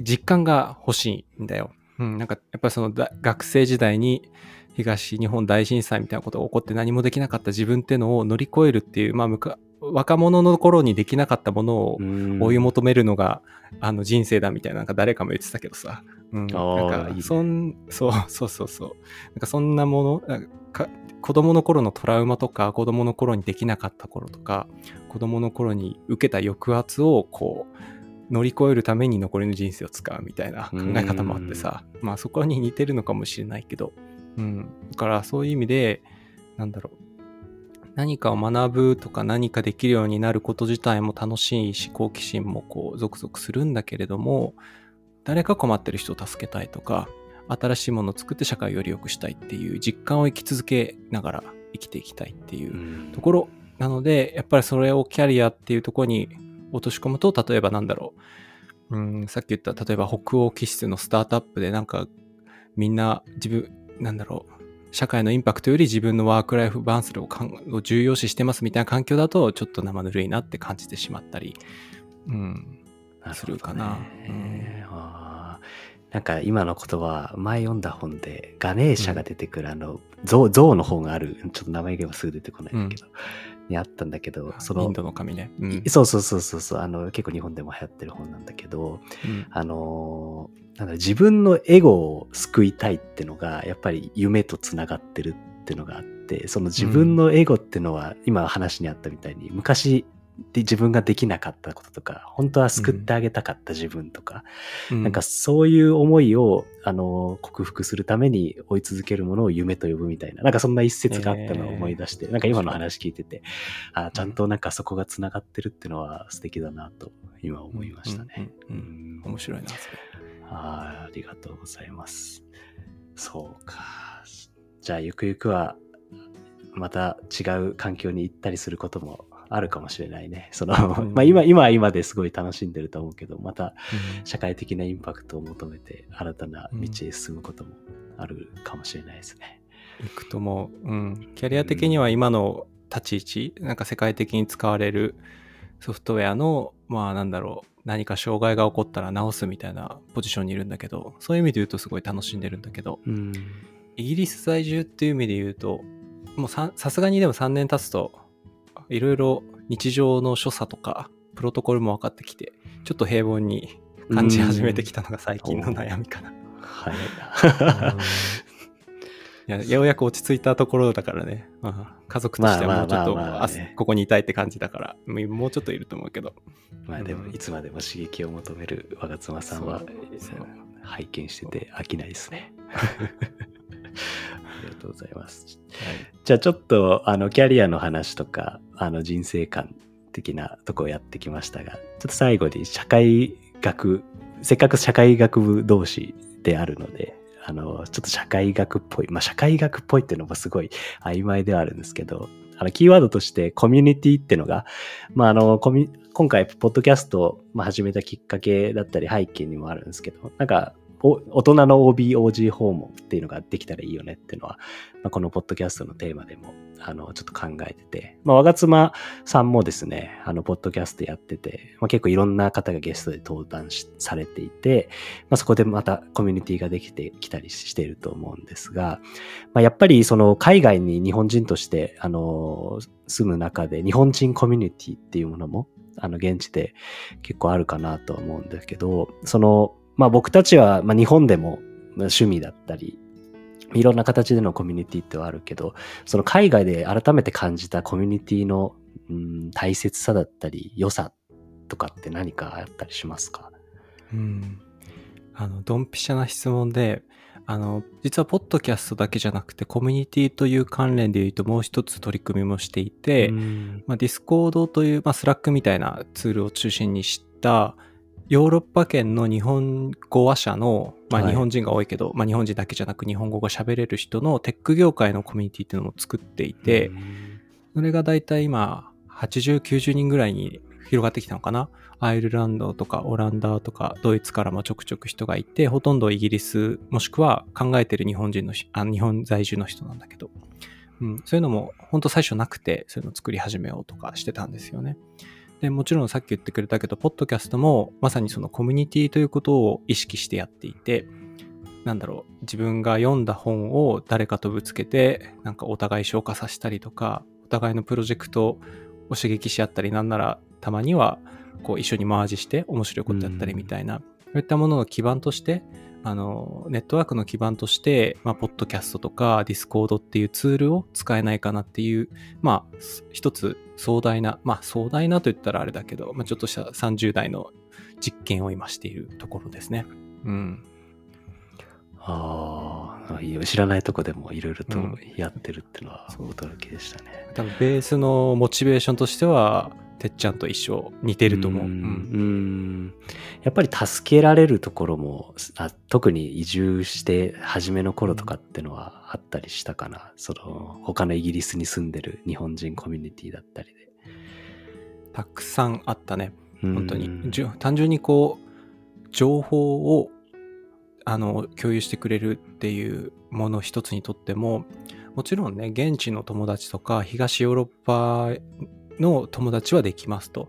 実感が欲しいんだよ。うん、なんかやっぱりそのだ学生時代に東日本大震災みたいなことが起こって何もできなかった自分ってのを乗り越えるっていう、まあ若者の頃にできなかったものをうん追い求めるのが、あの人生だみたいな、なんか誰かも言ってたけどさ。なんかそん、そうそうそうそう。なんかそんなもの、か子供の頃のトラウマとか、子供の頃にできなかった頃とか、子供の頃に受けた抑圧をこう、乗り越えるために残りの人生を使うみたいな考え方もあってさ、まあそこに似てるのかもしれないけど、うん。だからそういう意味で、なんだろう。何かを学ぶとか何かできるようになること自体も楽しいし好奇心もこうゾクゾクするんだけれども誰か困ってる人を助けたいとか新しいものを作って社会をより良くしたいっていう実感を生き続けながら生きていきたいっていううん。ところなのでやっぱりそれをキャリアっていうところに落とし込むと例えばなんだろう。うんさっき言った例えば北欧気質のスタートアップでなんかみんな自分なんだろう社会のインパクトより自分のワークライフバランスをを重要視してますみたいな環境だとちょっと生ぬるいなって感じてしまったり、うん、するかな。なんか今の言葉、前読んだ本で、ガネーシャが出てくる、あの、象、象の方がある、ちょっと名前が今すぐ出てこないんだけど、にあったんだけど、そのイン、ドの神ね。うん。いそうそうそうそうそう、あの、結構日本でも流行ってる本なんだけど、うん。あのーなんだ自分のエゴを救いたいってのが、やっぱり夢とつながってるってのがあって、その自分のエゴってのは、今話にあったみたいに、昔で自分ができなかったこととか、本当は救ってあげたかった自分とか、うん。なんかそういう思いを、あのー克服するために追い続けるものを夢と呼ぶみたいな、なんかそんな一節があったのを思い出して、なんか今の話聞いてて、あちゃんとなんかそこがつながってるってのは素敵だなと今思いましたね。面白いな、それ。はいありがとうございます。そうか。じゃあ、ゆくゆくは、また違う環境に行ったりすることもあるかもしれないね。その、うんまあ今、今は今ですごい楽しんでると思うけど、また社会的なインパクトを求めて新たな道へ進むこともあるかもしれないですね。いくとも、うん。キャリア的には今の立ち位置、なんか世界的に使われるソフトウェアの、まあなんだろう、何か障害が起こったら直すみたいなポジションにいるんだけど、そういう意味で言うとすごい楽しんでるんだけど、うん。イギリス在住っていう意味で言うと、もうささすがにでも3年経つと、いろいろ日常の所作とか、プロトコルも分かってきて、ちょっと平凡に感じ始めてきたのが最近の悩みかな。はい。いや、ようやく落ち着いたところだからね。まあ家族としてはもうちょっと、まあまあまあまあねあここにいたいって感じだから、もうちょっといると思うけど。まあでも、うんいつまでも刺激を求める我妻さんは拝見してて飽きないですね。ありがとうございます。じゃあちょっとあのキャリアの話とかあの人生観的なとこをやってきましたが、ちょっと最後に社会学、せっかく社会学部同士であるので、あの、ちょっと社会学っぽい、まあ社会学っぽいっていうのもすごい曖昧ではあるんですけど、あの、キーワードとしてコミュニティってのが、まああの、コミ今回、ポッドキャストを始めたきっかけだったり背景にもあるんですけど、なんか、大人の OBOG 訪問っていうのができたらいいよねっていうのは、まあ、このポッドキャストのテーマでも、あの、ちょっと考えてて、まあ、我が妻さんもですね、あの、ポッドキャストやってて、まあ、結構いろんな方がゲストで登壇されていて、まあ、そこでまたコミュニティができてきたりしていると思うんですが、まあ、やっぱりその海外に日本人として、あの、住む中で日本人コミュニティっていうものも、あの、現地で結構あるかなと思うんですけど、その、まあ僕たちは、まあ日本でもまあ趣味だったり、いろんな形でのコミュニティってはあるけど、その海外で改めて感じたコミュニティの、うん、大切さだったり、良さとかって何かあったりしますか？うん。あの、ドンピシャな質問で、あの、実はポッドキャストだけじゃなくて、コミュニティという関連で言うともう一つ取り組みもしていて、うんまあ、 Discord という、まあ、 Slack みたいなツールを中心にした、ヨーロッパ圏の日本語話者の、まはいあ日本人が多いけど、まあ日本人だけじゃなく日本語が喋れる人のテック業界のコミュニティっていうのも作っていて、それがだいたい今、80、90人ぐらいに広がってきたのかな？アイルランドとかオランダとかドイツからもちょくちょく人がいて、ほとんどイギリスもしくは考えてる日本人のしあ日本在住の人なんだけど、うん、そういうのも本当最初なくて、そういうのを作り始めようとかしてたんですよね。で、もちろんさっき言ってくれたけど、ポッドキャストもまさにそのコミュニティということを意識してやっていて、なんだろう、自分が読んだ本を誰かとぶつけて、なんかお互い消化させたりとか、お互いのプロジェクトを刺激し合ったり、なんならたまにはこう一緒にマージして面白いことやったりみたいな、そういったものの基盤として、あの、ネットワークの基盤として、まあ、ポッドキャストとか Discord っていうツールを使えないかなっていう、まあ、す一つ壮大な、まあ、壮大なと言ったらあれだけど、まあ、ちょっとした30代の実験を今しているところですね。うん。ああ、いいよ知らないとこでもいろいろとうんやってるっていうのは驚きでしたね。多分ベースのモチベーションとしては、てっちゃんと一緒、似てると思う。ううんん。うんやっぱり助けられるところもあ特に移住して初めの頃とかってのはあったりしたかなその他のイギリスに住んでる日本人コミュニティだったりでたくさんあったね。本当にうん。単純にこう、情報を、あの、共有してくれるっていうもの一つにとっても、もちろんね、現地の友達とか、東ヨーロッパの友達はできますと。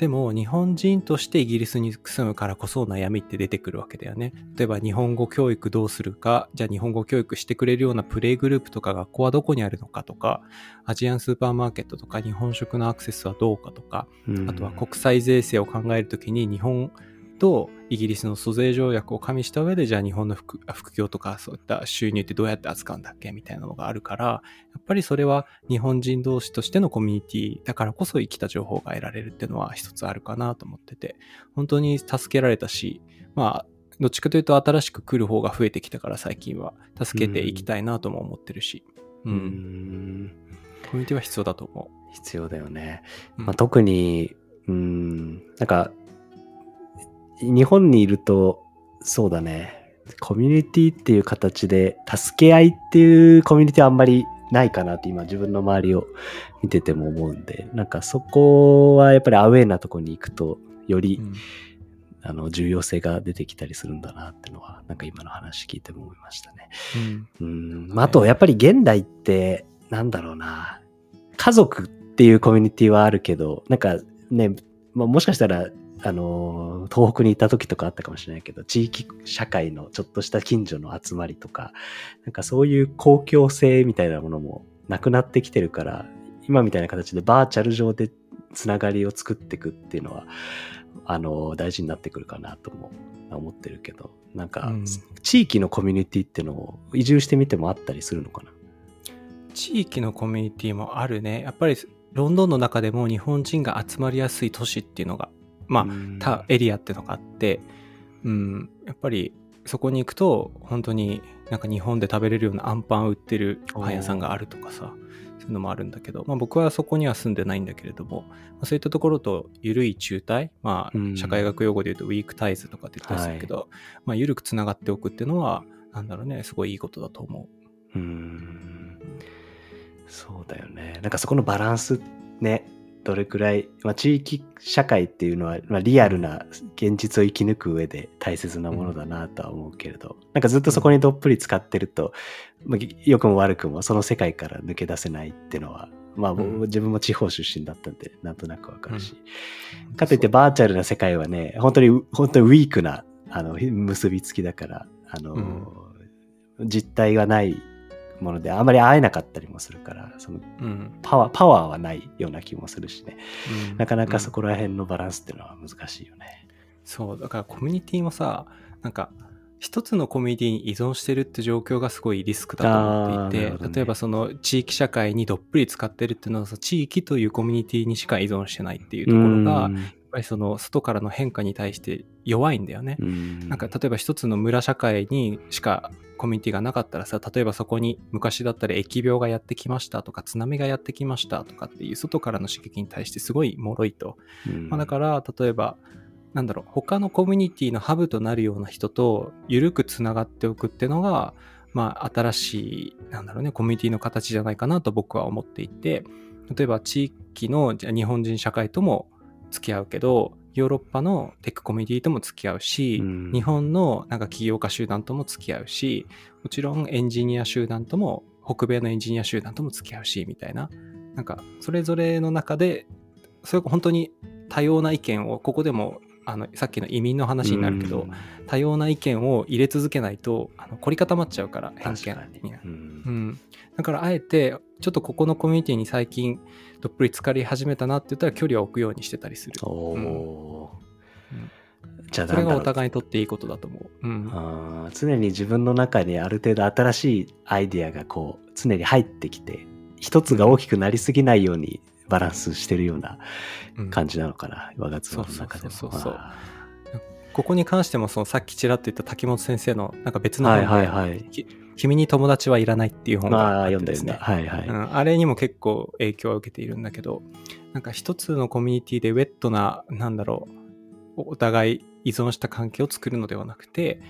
でも、日本人としてイギリスに住むからこそ悩みって出てくるわけだよね。例えば、日本語教育どうするか、じゃあ日本語教育してくれるようなプレイグループとか学校はどこにあるのかとか、アジアンスーパーマーケットとか日本食のアクセスはどうかとか、あとは国際税制を考えるときに日本とイギリスの租税条約を加味した上でじゃあ日本の副業とかそういった収入ってどうやって扱うんだっけみたいなのがあるからやっぱりそれは日本人同士としてのコミュニティだからこそ生きた情報が得られるっていうのは一つあるかなと思ってて本当に助けられたしまあどっちかというと新しく来る方が増えてきたから最近は助けていきたいなとも思ってるし、ううんん。コミュニティは必要だと思必要だよね、う。まあ、特にうん。なんか日本にいるとそうだね。コミュニティっていう形で助け合いっていうコミュニティはあんまりないかなって今自分の周りを見てても思うんで。なんかそこはやっぱりアウェーなとこに行くとより、うん。あの重要性が出てきたりするんだなってのはなんか今の話聞いても思いましたね。うん。あとやっぱり現代ってなんだろうな。家族っていうコミュニティはあるけどなんかね、まあ、もしかしたらあの東北にいた時とかあったかもしれないけど地域社会のちょっとした近所の集まりとかなんかそういう公共性みたいなものもなくなってきてるから今みたいな形でバーチャル上でつながりを作っていくっていうのはあの大事になってくるかなとも思ってるけどなんか、うん地域のコミュニティってのを移住してみてもあったりするのかな？地域のコミュニティもあるね。やっぱりロンドンの中でも日本人が集まりやすい都市っていうのが、まあ、他エリアっていうのがあって、うん、やっぱりそこに行くと本当になんか日本で食べれるようなアンパン売ってるパン屋さんがあるとかさ、そういうのもあるんだけど、まあ僕はそこには住んでないんだけれども、まあそういったところと緩い中帯、まうん。あ社会学用語で言うとウィークタイズとかって言ったりするけど、まあ緩くつながっておくっていうのは、なんだろうね、すごいいいことだと思う。うーん。そうだよね。なんかそこのバランスねどれくらい、まあ、地域社会っていうのは、まあ、リアルな現実を生き抜く上で大切なものだなとは思うけれど、なんかずっとそこにどっぷり使ってると、まあ、良くも悪くもその世界から抜け出せないっていうのはまあ、うん。自分も地方出身だったんでなんとなくわかるし、かとといってバーチャルな世界はね本当に本当にウィークなあの結びつきだからあの、実体がないものであまり会えなかったりもするからそのうん、パワーパワーはないような気もするしね。うん。なかなかそこ、こら辺のバランスっていうのは難しいよね。そうだからコミュニティもさなんか一つのコミュニティに依存してるって状況がすごいリスクだと思っていて、ね。例えばその地域社会にどっぷり使ってるっていうのはさ地域というコミュニティにしか依存してないっていうところがぱりその外からの変化に対して弱いんだよね。うん。なんか例えば一つの村社会にしかコミュニティがなかったらさ例えばそこに昔だったら疫病がやってきましたとか津波がやってきましたとかっていう外からの刺激に対してすごい脆いと、うん。まあ、だから例えばなんだろう、他のコミュニティのハブとなるような人と緩くつながっておくっていうのが、まあ、新しい、なんだろうね、コミュニティの形じゃないかなと僕は思っていて、例えば地域の日本人社会とも付き合うけど、ヨーロッパのテックコミュニティとも付き合うし、うん日本のなんか起業家集団とも付き合うし、もちろんエンジニア集団とも、北米のエンジニア集団とも付き合うし、みたいな。なんか、それぞれの中で、それ本当に多様な意見を、ここでも、あの、さっきの移民の話になるけど、うん多様な意見を入れ続けないと、あの凝り固まっちゃうから、偏見に。うんうん。だから、あえて、ちょっとここのコミュニティに最近、どっぷり浸かり始めたなって言ったら、距離を置くようにしてたりする。じゃあそれがお互いにとっていいことだと思う。うん。あー常に自分の中にある程度新しいアイディアがこう常に入ってきて一つが大きくなりすぎないようにバランスしてるようなうん。感じなのかな、我が妻の中でも。そうそうそうそうあ。ここに関しても、そのさっきちらっと言った滝本先生の、なんか別ーの本で、はいはい。はいき君に友達はいらないっていう本まがあってですね。はいはい、うん、あれにも結構影響を受けているんだけど、なんか一つのコミュニティでウェットな、なんだろう、お互い依存した関係を作るのではなくて、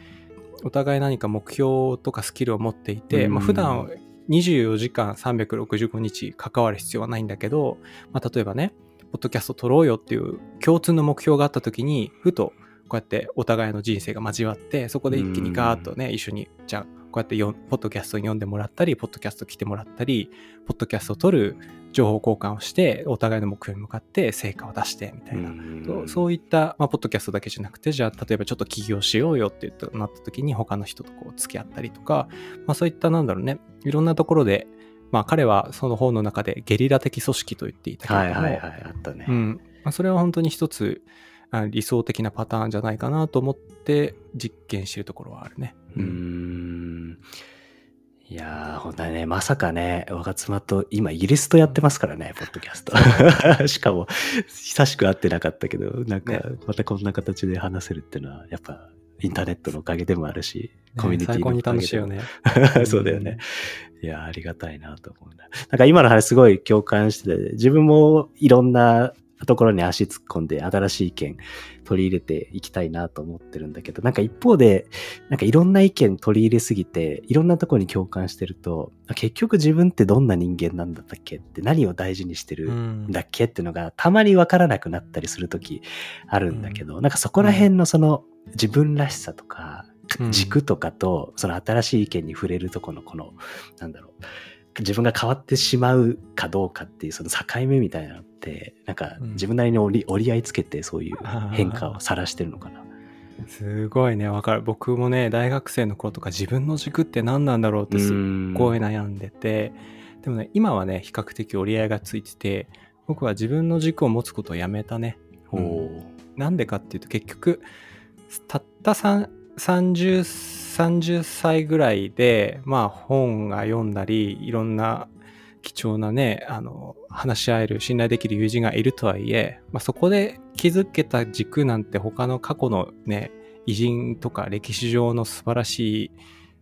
お互い何か目標とかスキルを持っていて、うん。まあ、普段24時間365日関わる必要はないんだけど、まあ、例えばね、ポッドキャスト撮ろうよっていう共通の目標があった時に、ふとこうやってお互いの人生が交わって、そこで一気にガーッとね、一緒に、じゃあ、こうやってよんポッドキャストに読んでもらったり、ポッドキャスト来てもらったり、ポッドキャストを撮る情報交換をして、お互いの目標に向かって成果を出して、みたいな。そうそういった、まあ、ポッドキャストだけじゃなくて、じゃあ、例えばちょっと起業しようよって言ったなった時に、他の人とこう付き合ったりとか、まあ、そういった、なんだろうね、いろんなところで、まあ、彼はその本の中でゲリラ的組織と言っていたけれども、はいはいはいあったね、うん。まあ、それは本当に一つあ理想的なパターンじゃないかなと思って実験してるところはあるね。うーんいやー、ほんとね、まさかね、若妻と、今、イギリスとやってますからね、ポッドキャスト。しかも、久しく会ってなかったけど、なんかね、またこんな形で話せるっていうのは、やっぱ、インターネットのおかげでもあるし、コミュニティ最高にのおかげでも楽しいよね。そうだよね。いや、ありがたいなと思うんだ。なんか今の話すごい共感してて、自分もいろんなところに足突っ込んで新しい意見取り入れていきたいなと思ってるんだけど、なんか一方で、なんかいろんな意見取り入れすぎて、いろんなところに共感してると、結局自分ってどんな人間なんだったっけって何を大事にしてるうんんだっけっていうのがたまにわからなくなったりするときあるんだけど、なんかそこら辺のその自分らしさとか、うん。軸とかと、その新しい意見に触れるとこのこの、なんだろう、自分が変わってしまうかどうかっていうその境目みたいなのなんかうん。自分なりに折り折り合いつけてそういう変化を晒してるのかな。すごいね、わかる。僕もね、大学生の頃とか自分の軸って何なんだろうってすっごい悩んでて、でもね、今はね、比較的折り合いがついてて、僕は自分の軸を持つことをやめたね。おー。なんでかっていうと結局たったさん30 30歳ぐらいでまあ本が読んだりいろんな貴重なねあの話し合える信頼できる友人がいるとはいえ、まあ、そこで築けた軸なんて他の過去のね偉人とか歴史上の素晴らしい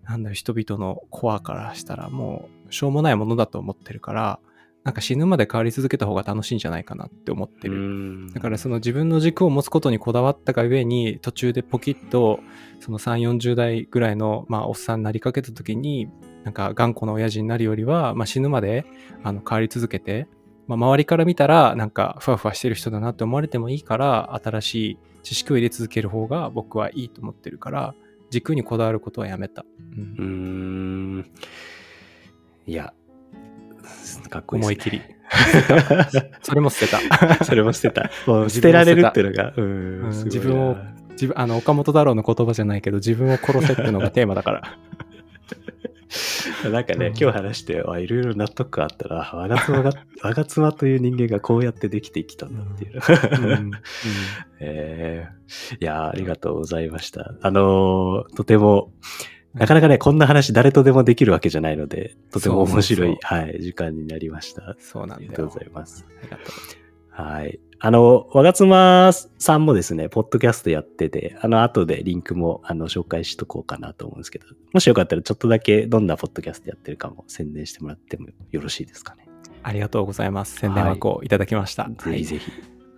なんだろう人々のコアからしたらもうしょうもないものだと思ってるからなんか死ぬまで変わり続けた方が楽しいんじゃないかなって思ってる。だからその自分の軸を持つことにこだわったがゆえに途中でポキッとその3、40代ぐらいのまあおっさんになりかけた時になんか頑固な親父になるよりは、まあ、死ぬまであの変わり続けて、まあ、周りから見たらなんかふわふわしてる人だなって思われてもいいから新しい知識を入れ続ける方が僕はいいと思ってるから軸にこだわることはやめた。うんん。いや、かっこいいね。思い切り。それも捨てた。それも捨てた。もう自捨てられるっていうのが、ううん自分を自分あの岡本太郎の言葉じゃないけど自分を殺せっていうのがテーマだから。なんかね、うん今日話して、あいろいろ納得感あったな。我が妻が、我が妻という人間がこうやってできてきたんだっていう。うんうん えーいやーありがとうございました。あのーとても、なかなかね、こんな話誰とでもできるわけじゃないので、とても面白い、はい、時間になりました。そうなん。ありがとうございます。ありがとう。はい。あの、我が妻さんもですね、ポッドキャストやってて、あの、後でリンクも、あの、紹介しとこうかなと思うんですけど、もしよかったらちょっとだけどんなポッドキャストやってるかも宣伝してもらってもよろしいですかね？ありがとうございます。宣伝枠をいただきました。ぜひぜひ。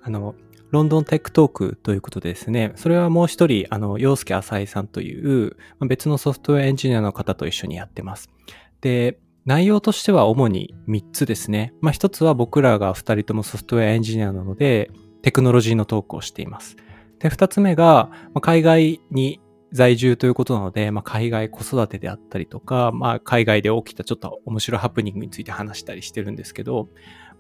あの、 London Tech Talk ということでですね、それはもう一人、あの、洋介浅井さんという、まあ別のソフトウェアエンジニアの方と一緒にやってます。で、内容としては主に3つですね。まあ一つは僕らが2人ともソフトウェアエンジニアなので、テクノロジーのトークをしています。で、2つ目が、ま海外に在住ということなので、まあ、海外子育てであったりとか、まあ、海外で起きたちょっと面白いハプニングについて話したりしてるんですけど、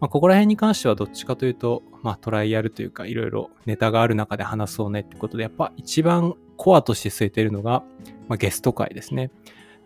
まあ、ここら辺に関してはどっちかというと、まあ、トライアルというか、いろいろネタがある中で話そうねってことで、やっぱ一番コアとして据えているのが、まあ、ゲスト会ですね。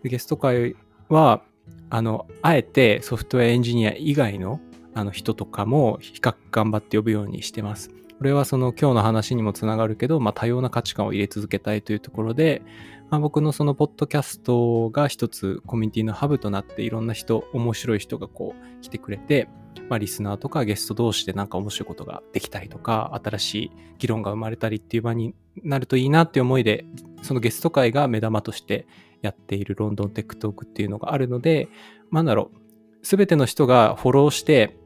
でゲスト会は、あの、あえてソフトウェアエンジニア以外のあの人とかも比較頑張って呼ぶようにしてます。これはその今日の話にもつながるけど、まあ、多様な価値観を入れ続けたいというところで、まあ、僕のそのポッドキャストが一つコミュニティのハブとなっていろんな人、面白い人がこう来てくれて、まあ、リスナーとかゲスト同士でなんか面白いことができたりとか、新しい議論が生まれたりっていう場になるといいなっていう思いで、そのゲスト会が目玉としてやっているロンドンテックトークっていうのがあるので、なんだろう、すべての人がフォローして、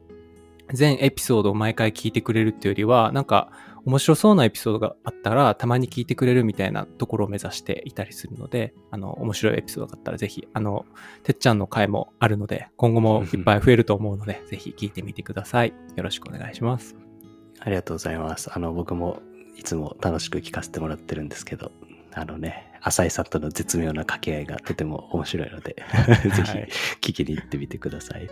全エピソードを毎回聞いてくれるっていうよりは、なんか面白そうなエピソードがあったら、たまに聞いてくれるみたいなところを目指していたりするので、あの、面白いエピソードがあったらぜひ、あの、てっちゃんの回もあるので、今後もいっぱい増えると思うので、ぜひ聞いてみてください。よろしくお願いします。ありがとうございます。あの、僕もいつも楽しく聞かせてもらってるんですけど、あのね、浅井さんとの絶妙な掛け合いがとても面白いので、ぜはい ひ聞きに行ってみてください。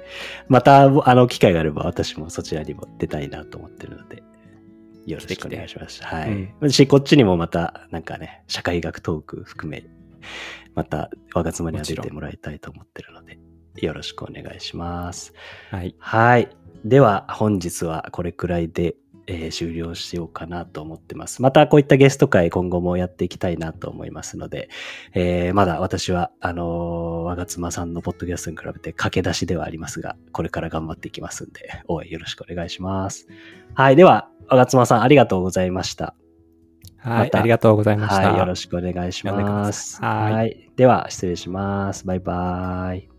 また、あの、機会があれば私もそちらにも出たいなと思ってるので、よろしくお願いします。はい。し、こっちにもまた、なんかね、社会学トーク含め、また、我が妻には出てもらいたいと思ってるので、よろしくお願いします。はい。はい。では、本日はこれくらいで、えー終了しようかなと思ってます。またこういったゲスト会今後もやっていきたいなと思いますので、えーまだ私は、あのー我が妻さんのポッドキャストに比べて駆け出しではありますが、これから頑張っていきますんで、応援よろしくお願いします。はい。では、我が妻さんありがとうございました。はい。ありがとうございました。はい。よろしくお願いします。はいはい。では、失礼します。バイバイ。